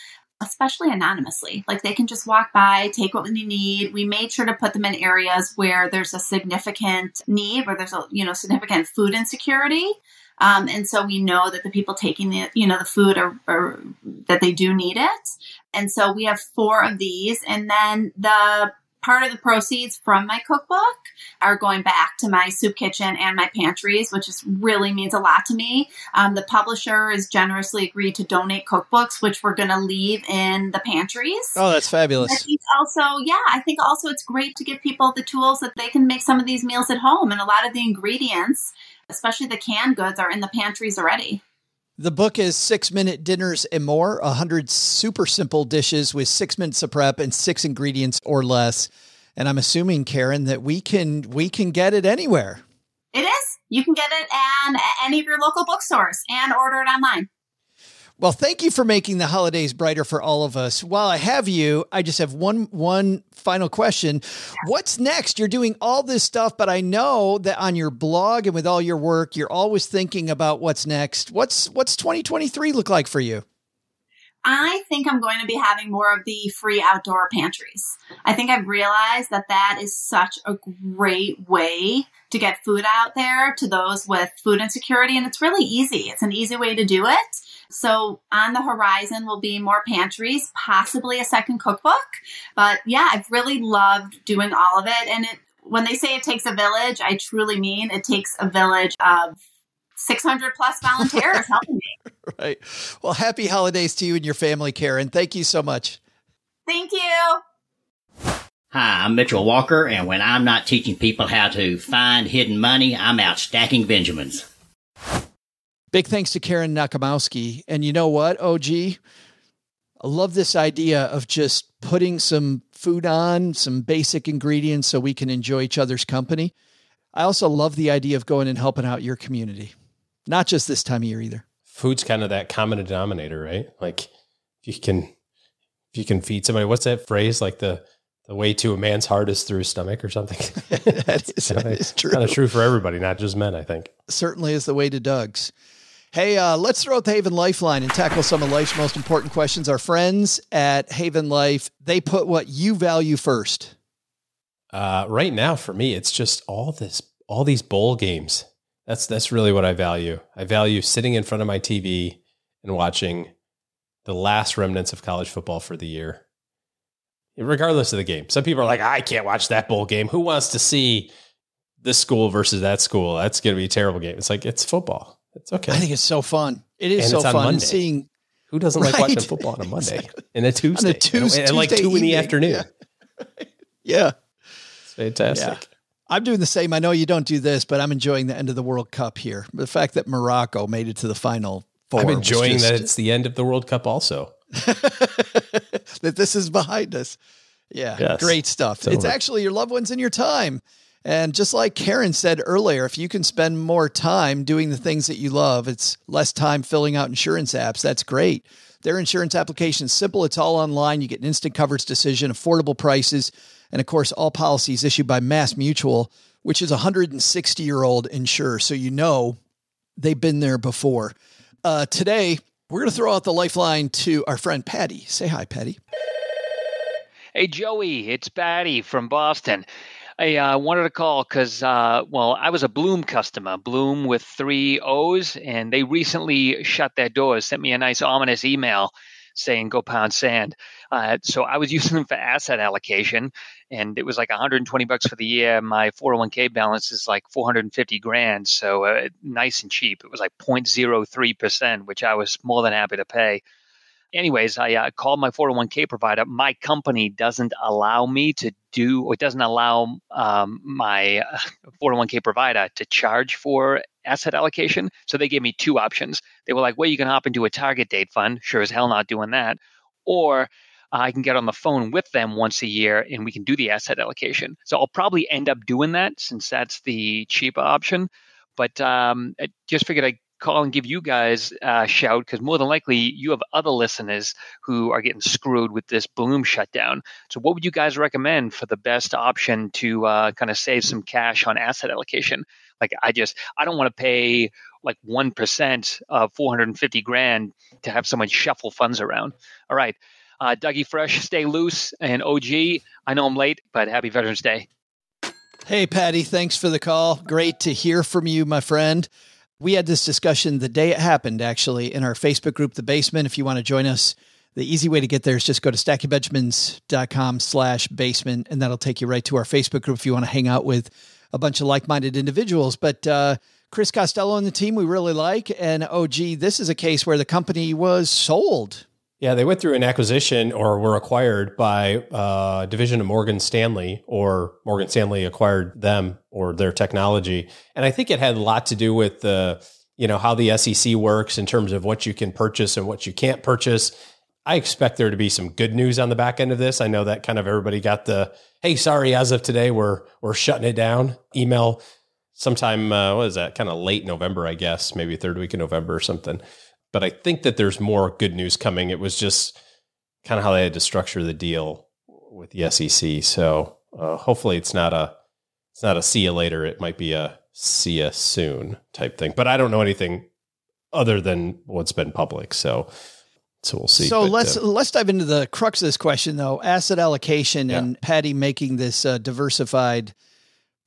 especially anonymously. Like they can just walk by take what they need. We made sure to put them in areas where there's a significant need where there's a you know significant food insecurity. Um, and so we know that the people taking the you know the food are, are that they do need it. And so we have four of these. And then the part of the proceeds from my cookbook are going back to my soup kitchen and my pantries, which is really means a lot to me. Um, the publisher has generously agreed to donate cookbooks, which we're going to leave in the pantries. Oh, that's fabulous. also, yeah, I think also it's great to give people the tools that they can make some of these meals at home. And a lot of the ingredients, especially the canned goods, are in the pantries already. The book is Six Minute Dinners and More, a hundred super simple dishes with six minutes of prep and six ingredients or less. And I'm assuming, Karen, that we can we can get it anywhere. It is. You can get it um, at any of your local bookstores and order it online. Well, thank you for making the holidays brighter for all of us. While I have you, I just have one one final question. What's next? You're doing all this stuff, but I know that on your blog and with all your work, you're always thinking about what's next. What's what's 2023 look like for you? I think I'm going to be having more of the free outdoor pantries. I think I've realized that that is such a great way to get food out there to those with food insecurity. And it's really easy. It's an easy way to do it. So on the horizon will be more pantries, possibly a second cookbook. But yeah, I've really loved doing all of it. And it, when they say it takes a village, I truly mean it takes a village of 600 plus volunteers helping me. Right. Well, happy holidays to you and your family, Karen. Thank you so much. Thank you. Hi, I'm Mitchell Walker, and when I'm not teaching people how to find hidden money, I'm out stacking Benjamins. Big thanks to Karen Nochimowski. And you know what, OG? I love this idea of just putting some food on, some basic ingredients so we can enjoy each other's company. I also love the idea of going and helping out your community, not just this time of year either. Food's kind of that common denominator, right? Like if you can if you can feed somebody, what's that phrase? Like the the way to a man's heart is through his stomach or something. that is, that is true. Kind of true for everybody, not just men, I think. Certainly is the way to Doug's. Hey, uh, let's throw out the Haven Lifeline and tackle some of life's most important questions. Our friends at Haven Life, they put what you value first. Uh, right now, for me, it's just all this, all these bowl games. That's that's really what I value. I value sitting in front of my TV and watching the last remnants of college football for the year, regardless of the game. Some people are like, I can't watch that bowl game. Who wants to see this school versus that school? That's going to be a terrible game. It's like it's football. It's okay. I think it's so fun. It is And so on fun Monday. seeing Who doesn't like watching football on a Monday and a Tuesday, Tues- and, and like Tuesday two in the afternoon? Yeah. It's fantastic. Yeah. I'm doing the same. I know you don't do this, but I'm enjoying the end of the World Cup here. The fact that Morocco made it to the final for. I'm enjoying just- that it's the end of the World Cup also. that this is behind us. Yeah, Yes. great stuff. It's actually your loved ones and your time. And just like Karen said earlier, if you can spend more time doing the things that you love, it's less time filling out insurance apps. That's great. Their insurance application is simple. It's all online. You get an instant coverage decision, affordable prices, and of course, all policies issued by Mass Mutual, which is a 160 year old insurer. So you know they've been there before. Uh, today, we're going to throw out the lifeline to our friend Paddy. Say hi, Paddy. Hey, Joey, it's Paddy from Boston. I uh, wanted to call because, uh, well, I was a Blooom customer, Blooom with three O's, and they recently shut their doors, sent me a nice ominous email saying go pound sand. Uh, so I was using them for asset allocation, and it was like 120 bucks for the year. My 401k balance is like 450 grand, so uh, nice and cheap. It was like 0.03 percent, which I was more than happy to pay anyways, I uh, called my 401k provider. My company doesn't allow me to do, or it doesn't allow um, my uh, 401k provider to charge for asset allocation. So they gave me two options. They were like, well, you can hop into a target date fund. Sure as hell not doing that. Or I can get on the phone with them once a year and we can do the asset allocation. So I'll probably end up doing that since that's the cheaper option. But um, I just figured I'd call and give you guys a shout because more than likely you have other listeners who are getting screwed with this Blooom shutdown. So, what would you guys recommend for the best option to uh, kind of save some cash on asset allocation? Like, I just I don't want to pay like one percent of 450 grand to have someone shuffle funds around. All right, uh, Dougie Fresh, stay loose, and OG. I know I'm late, but happy Veterans Day. Hey, Paddy, thanks for the call. Great to hear from you, my friend. We had this discussion the day it happened, actually, in our Facebook group, The Basement. If you want to join us, the easy way to get there is just go to stackingbenjamins.com slash basement, and that'll take you right to our Facebook group if you want to hang out with a bunch of like-minded individuals. But uh, Chris Costello and the team we really like. And, oh, gee, this is a case where the company was sold. Yeah, they went through an acquisition or were acquired by uh, division of Morgan Stanley, or Morgan Stanley acquired them or their technology. And I think it had a lot to do with the, you know, how the SEC works in terms of what you can purchase and what you can't purchase. I expect there to be some good news on the back end of this. I know that kind of everybody got the, hey, sorry, as of today, we're we're shutting it down. Email sometime, uh, what is that? Kind of late November, I guess, maybe third week of November or something but I think that there's more good news coming. It was just kind of how they had to structure the deal with the SEC. So uh, hopefully it's not a it's not a see you later. It might be a see you soon type thing. But I don't know anything other than what's been public. So so we'll see. So But, let's uh, let's dive into the crux of this question, though. Asset allocation and Paddy making this uh, diversified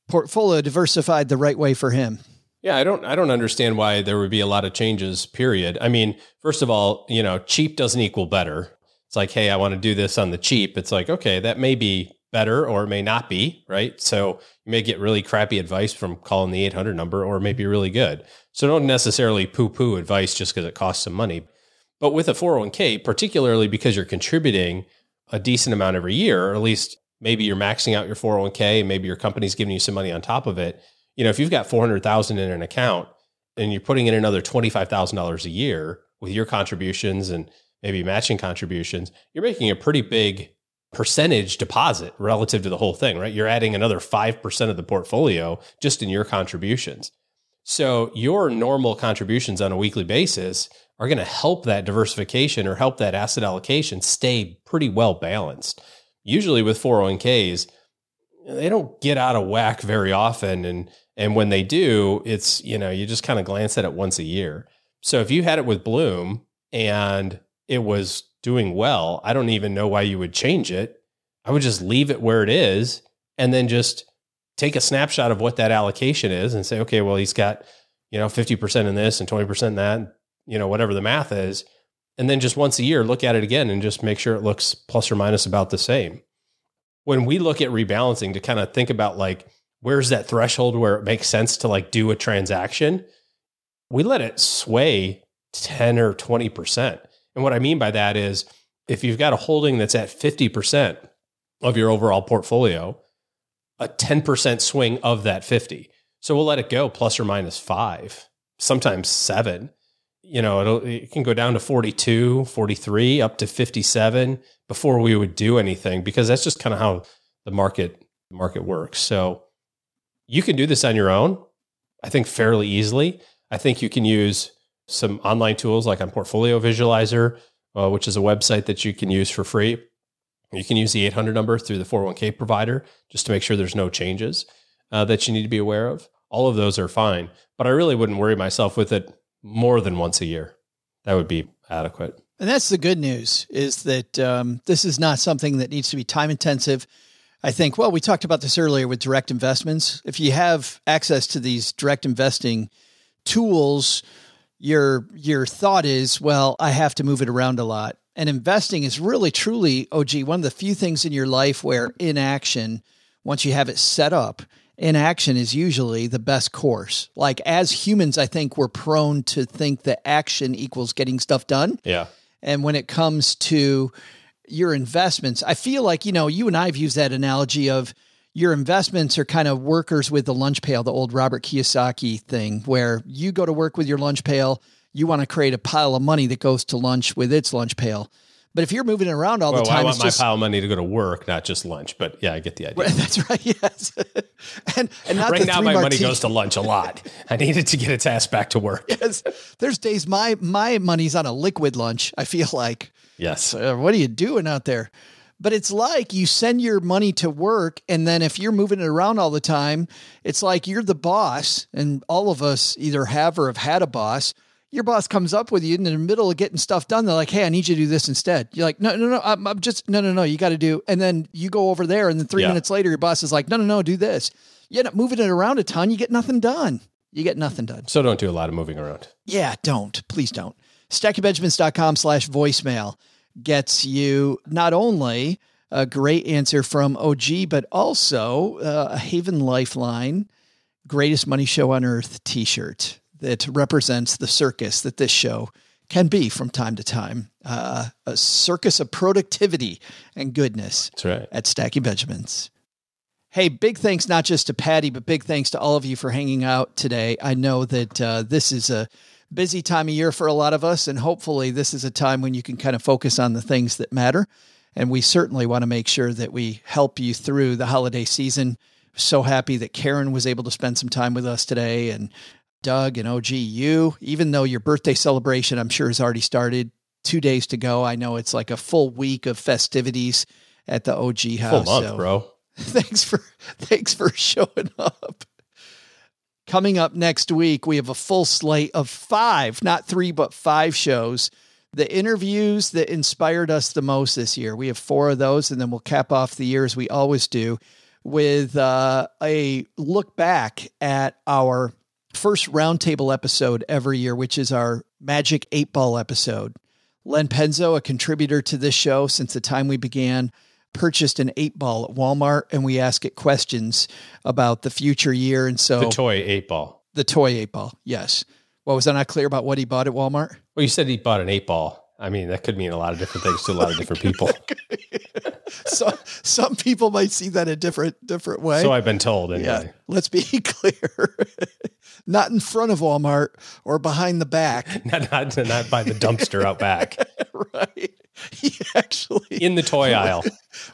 portfolio diversified the right way for him. Yeah, I don't I don't understand why there would be a lot of changes, period. I mean, first of all, you know, cheap doesn't equal better. It's like, hey, I want to do this on the cheap. It's like, okay, that may be better or may not be, right? So you may get really crappy advice from calling the 800 number or it may be really good. So don't necessarily poo-poo advice just because it costs some money. But with a 401k, particularly because you're contributing a decent amount every year, or at least maybe you're maxing out your 401k, and maybe your company's giving you some money on top of it. You know, if you've got 400,000 in an account and you're putting in another $25,000 a year with your contributions and maybe matching contributions, you're making a pretty big percentage deposit relative to the whole thing, right? You're adding another 5% of the portfolio just in your contributions. So your normal contributions on a weekly basis are going to help that diversification or help that asset allocation stay pretty well balanced. Usually with 401ks, they don't get out of whack very often and and when they do, it's, you know, you just kind of glance at it once a year. So if you had it with Blooom and it was doing well, I don't even know why you would change it. I would just leave it where it is and then just take a snapshot of what that allocation is and say, okay, well, he's got, you know, 50% in this and 20% in that, you know, whatever the math is. And then just once a year, look at it again and just make sure it looks plus or minus about the same. When we look at rebalancing to kind of think about like, where's that threshold where it makes sense to like do a transaction? We let it sway 10 or 20%. And what I mean by that is if you've got a holding that's at 50% of your overall portfolio, a 10% swing of that 50. So we'll let it go plus or minus five, sometimes seven. You know, it'll, it can go down to 42, 43, up to 57 before we would do anything because that's just kind of how the market market works. So you can do this on your own, I think fairly easily. I think you can use some online tools like on Portfolio Visualizer, uh, which is a website that you can use for free. You can use the 800 number through the 401k provider just to make sure there's no changes uh, that you need to be aware of. All of those are fine, but I really wouldn't worry myself with it more than once a year. That would be adequate. And that's the good news is that um, this is not something that needs to be time intensive. I think, well, we talked about this earlier with direct investments. If you have access to these direct investing tools, your your thought is, well, I have to move it around a lot. And investing is really truly, OG, one of the few things in your life where inaction, once you have it set up, inaction is usually the best course. Like as humans, I think we're prone to think that action equals getting stuff done. Yeah. And when it comes to your investments, I feel like, you know, you and I have used that analogy of your investments are kind of workers with the lunch pail, the old Robert Kiyosaki thing, where you go to work with your lunch pail, you want to create a pile of money that goes to lunch with its lunch pail. But if you're moving it around all well, the time, I want my just, pile of money to go to work, not just lunch. But yeah, I get the idea. That's right. Yes, and and not right now, my money goes to lunch a lot. I needed to get its ass back to work. Yes, there's days my my money's on a liquid lunch. I feel like Yes. uh, what are you doing out there? But it's like you send your money to work, and then if you're moving it around all the time, it's like you're the boss, and all of us either have or have had a boss. Your boss comes up with you in the middle of getting stuff done. They're like, "Hey, I need you to do this instead." You're like, "No, no, no, I'm, I'm just no, no, no. You got to do." And then you go over there, and then three Yeah. minutes later, your boss is like, "No, no, no, do this." You end up moving it around a ton. You get nothing done. You get nothing done. So don't do a lot of moving around. Yeah, don't. Please don't. StackingBenjamins.com slash voicemail gets you not only a great answer from OG, but also uh, a Haven Lifeline Greatest Money Show on Earth t shirt that represents the circus that this show can be from time to time. Uh, a circus of productivity and goodness That's right. at Stacking Benjamins. Hey, big thanks not just to Paddy, but big thanks to all of you for hanging out today. I know that uh, this is a busy time of year for a lot of us, and hopefully, this is a time when you can kind of focus on the things that matter. And we certainly want to make sure that we help you through the holiday season. So happy that Karen was able to spend some time with us today, and Doug and OG, you, even though your birthday celebration, I'm sure, has already started. Two days to go. I know it's like a full week of festivities at the OG house. Full month, so- bro. thanks for thanks for showing up. Coming up next week, we have a full slate of five, not three, but five shows. The interviews that inspired us the most this year. We have four of those, and then we'll cap off the year as we always do with uh, a look back at our first roundtable episode every year, which is our Magic Eight Ball episode. Len Penzo, a contributor to this show since the time we began, purchased an eight ball at Walmart and we ask it questions about the future year. And so The toy eight ball. the toy eight ball, yes. What was I not clear about what he bought at Walmart? Well, you said he bought an eight ball. I mean, that could mean a lot of different things to a lot of different people. so some people might see that a different different way. so I've been told anyway. yeah, let's be clear. not in front of Walmart or behind the back. Not, not, not by the dumpster out back. right. He actually In the toy aisle.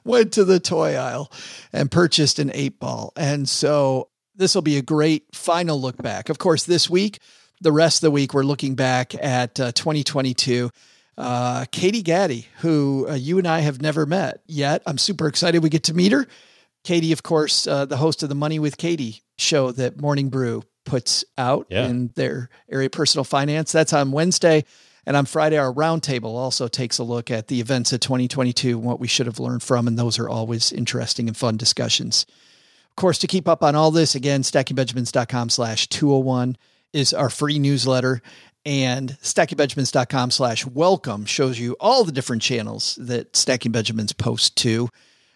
went to the toy aisle and purchased an eight ball. And so this will be a great final look back. Of course, this week, the rest of the week, we're looking back at uh, 2022. Uh, Katie Gatti, who uh, you and I have never met yet. I'm super excited we get to meet her. Katie, of course, uh, the host of the Money with Katie show that Morning Brew puts out Yeah. in their area personal finance. That's on Wednesday. And on Friday, our roundtable also takes a look at the events of 2022 and what we should have learned from. And those are always interesting and fun discussions. Of course, to keep up on all this, again, stackingbenjamins.com slash 201 is our free newsletter. And stackingbenjamins.com slash welcome shows you all the different channels that Stacking Benjamins post to.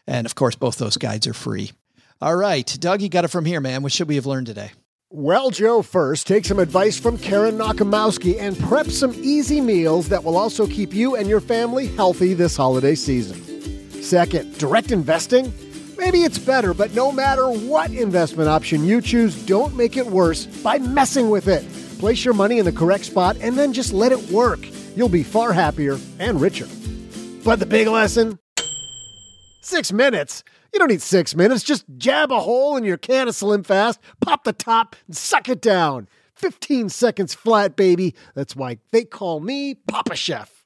And of course, both those guides are free. All right, Doug, you got it from here, man. What should we have learned today? Well, Joe, first, take some advice from Karen Nochimowski and prep some easy meals that will also keep you and your family healthy this holiday season. Second, direct investing? Maybe it's better, but no matter what investment option you choose, don't make it worse by messing with it. Place your money in the correct spot and then just let it work. You'll be far happier and richer. But the big lesson? Six minutes. You don't need six minutes. Just jab a hole in your can of Slim Fast, pop the top, and suck it down. 15 seconds flat, baby. That's why they call me Papa Chef.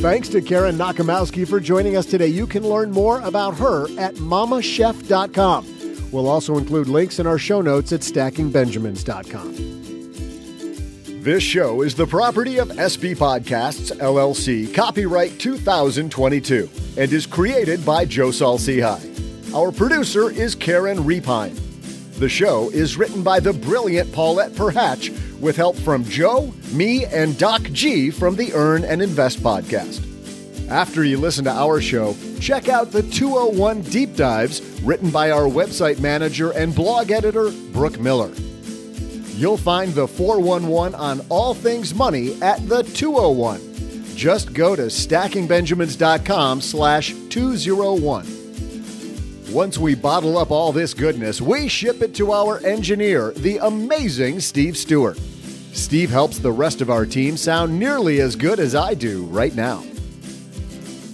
Thanks to Karen Nochimowski for joining us today. You can learn more about her at mommachef.com. We'll also include links in our show notes at stackingbenjamins.com. This show is the property of SB Podcasts, LLC, copyright 2022, and is created by Joe Saul-Sehy. Our producer is Karen Repine. The show is written by the brilliant Paulette Perhach with help from Joe, me, and Doc G from the Earn and Invest podcast. After you listen to our show, check out the 201 Deep Dives written by our website manager and blog editor, Brooke Miller. You'll find the 411 on all things money at the 201. Just go to stackingbenjamins.com slash 201. Once we bottle up all this goodness, we ship it to our engineer, the amazing Steve Stewart. Steve helps the rest of our team sound nearly as good as I do right now.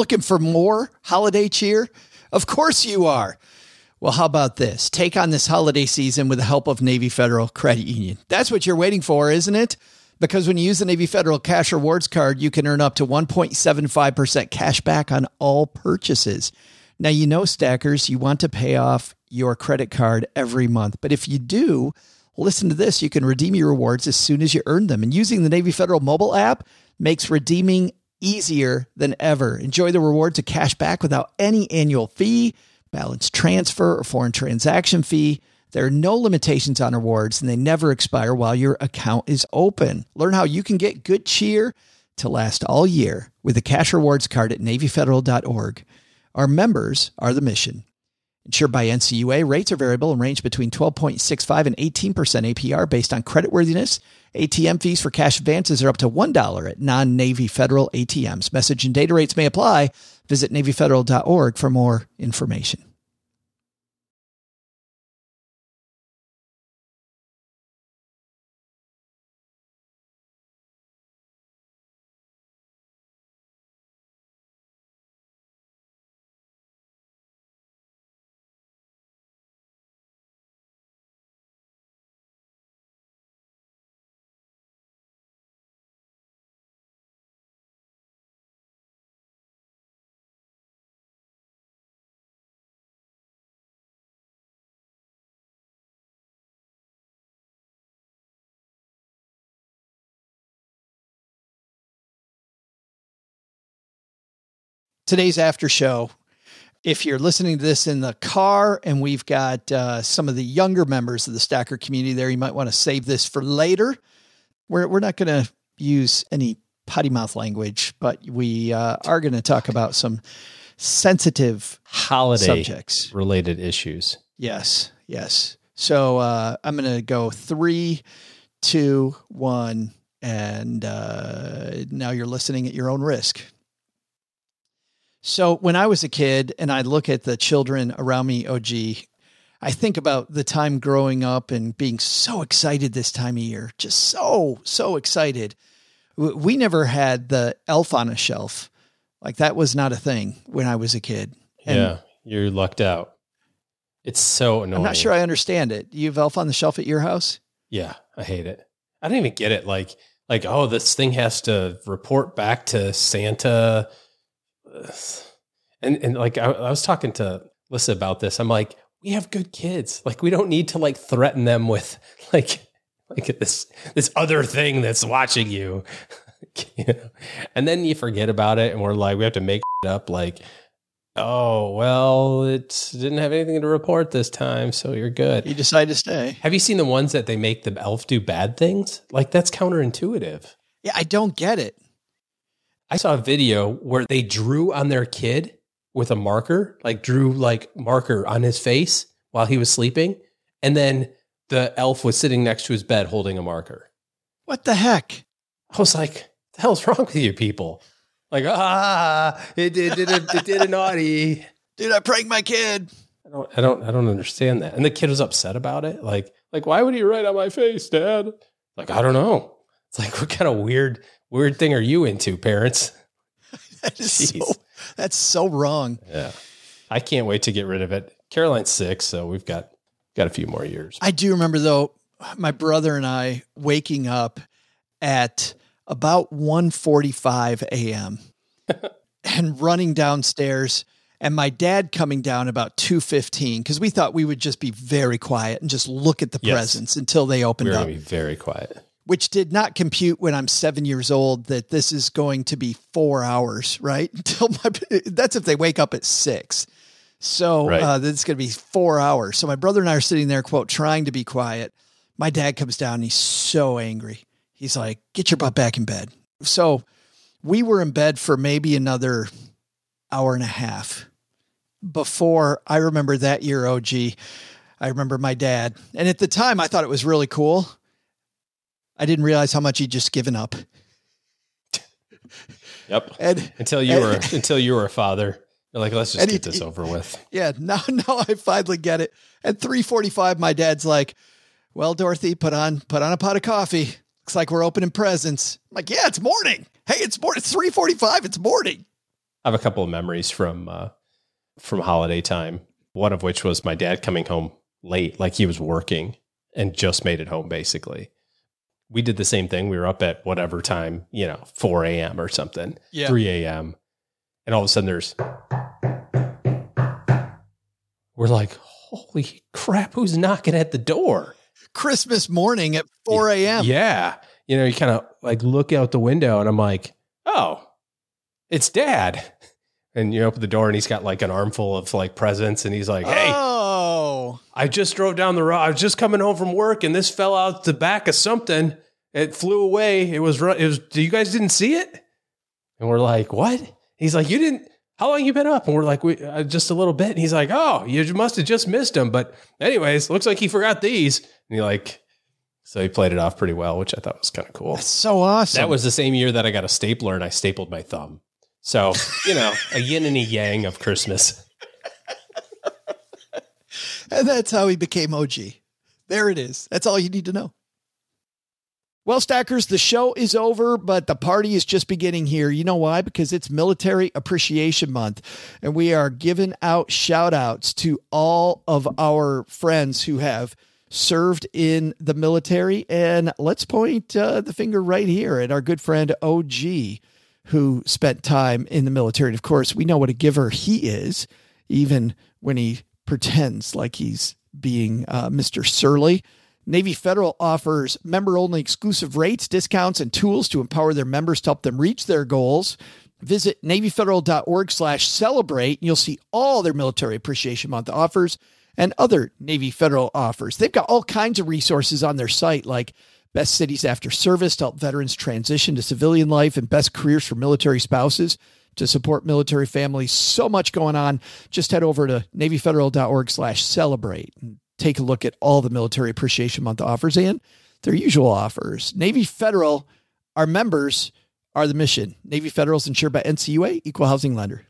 Looking for more holiday cheer? Of course you are. Well, how about this? Take on this holiday season with the help of Navy Federal Credit Union. That's what you're waiting for, isn't it? Because when you use the Navy Federal Cash Rewards card, you can earn up to 1.75% cash back on all purchases. Now, you know, stackers, you want to pay off your credit card every month. But if you do, listen to this you can redeem your rewards as soon as you earn them. And using the Navy Federal mobile app makes redeeming easier than ever. Enjoy the rewards of cash back without any annual fee, balance transfer, or foreign transaction fee. There are no limitations on rewards and they never expire while your account is open. Learn how you can get good cheer to last all year with the cash rewards card at NavyFederal.org. Our members are the mission. Insured by NCUA, rates are variable and range between 12.65 and 18% APR based on creditworthiness. ATM fees for cash advances are up to $1 at non Navy Federal ATMs. Message and data rates may apply. Visit NavyFederal.org for more information. Today's after show. If you're listening to this in the car and we've got uh, some of the younger members of the Stacker community there, you might want to save this for later. We're, we're not going to use any potty mouth language, but we uh, are going to talk about some sensitive holiday subjects related issues. Yes, yes. So uh, I'm going to go three, two, one, and uh, now you're listening at your own risk. So when I was a kid and I look at the children around me, OG, I think about the time growing up and being so excited this time of year, just so, so excited. We never had the elf on a shelf. Like that was not a thing when I was a kid. And yeah, you're lucked out. It's so annoying. I'm not sure I understand it. Do you have Elf on the Shelf at your house? Yeah, I hate it. I don't even get it. Like, like, oh, this thing has to report back to Santa. And and like I, I was talking to Lissa about this. I'm like, we have good kids. Like, we don't need to like threaten them with like like this this other thing that's watching you. you know? And then you forget about it, and we're like, we have to make it up. Like, oh well, it didn't have anything to report this time, so you're good. You decide to stay. Have you seen the ones that they make the elf do bad things? Like that's counterintuitive. Yeah, I don't get it. I saw a video where they drew on their kid with a marker, like drew like marker on his face while he was sleeping, and then the elf was sitting next to his bed holding a marker. What the heck? I was like, the hell's wrong with you people? Like, ah, it did, it, it, it did a naughty. Dude, I pranked my kid. I don't, I don't, I don't understand that. And the kid was upset about it. Like, like, why would he write on my face, Dad? Like, I don't know. It's like, what kind of weird, weird thing are you into, parents? That is so, that's so wrong. Yeah, I can't wait to get rid of it. Caroline's six, so we've got got a few more years. I do remember though, my brother and I waking up at about 1:45 a.m. and running downstairs and my dad coming down about 2:15 cuz we thought we would just be very quiet and just look at the Yes. presents until they opened up. We're up be very quiet. Which did not compute when I'm 7 years old that this is going to be 4 hours, right? Until my that's if they wake up at 6. So Right. uh, this is going to be four hours. So my brother and I are sitting there, quote, trying to be quiet. My dad comes down and he's so angry. He's like, get your butt back in bed. So we were in bed for maybe another hour and a half before I remember that year, OG. I remember my dad. And at the time, I thought it was really cool. I didn't realize how much he'd just given up. Yep. And until you and- were until you were a father, you're like, let's just And get he- this over with. Yeah, now now I finally get it. At 3:45 my dad's like, "Well, Dorothy, put on put on a pot of coffee. Looks like we're opening presents." I'm like, "Yeah, it's morning. Hey, it's morning. It's 3:45. It's morning." I have a couple of memories from uh, from holiday time. One of which was my dad coming home late, like he was working and just made it home. Basically, we did the same thing. We were up at whatever time, you know, four a.m. or something, Yeah. three a.m. And all of a sudden, there's we're like, holy crap! Who's knocking at the door? Christmas morning at 4 a.m. Yeah. You know, you kind of like look out the window and I'm like, oh, it's dad. And you open the door and he's got like an armful of like presents and he's like, hey, Oh. I just drove down the road. I was just coming home from work and this fell out the back of something. It flew away. It was, it was, you guys didn't see it? And we're like, what? He's like, you didn't, how long you been up? And we're like, we, uh, just a little bit. And he's like, oh, you must have just missed him. But anyways, looks like he forgot these. And he like, so he played it off pretty well, which I thought was kind of cool. That's so awesome. That was the same year that I got a stapler and I stapled my thumb. So, you know, a yin and a yang of Christmas. And that's how he became OG. There it is. That's all you need to know. Well, Stackers, the show is over, but the party is just beginning here. You know why? Because it's Military Appreciation Month, and we are giving out shout outs to all of our friends who have served in the military. And let's point uh, the finger right here at our good friend OG, who spent time in the military. And of course, we know what a giver he is, even when he pretends like he's being uh, Mr. Surly. Navy Federal offers member only exclusive rates, discounts, and tools to empower their members to help them reach their goals. Visit NavyFederal.org slash celebrate. and You'll see all their Military Appreciation Month offers and other Navy Federal offers. They've got all kinds of resources on their site, like best cities after service to help veterans transition to civilian life and best careers for military spouses to support military families. So much going on. Just head over to NavyFederal.org slash celebrate and take a look at all the Military Appreciation Month offers and their usual offers. Navy Federal, our members are the mission. Navy Federal is insured by NCUA, equal housing lender.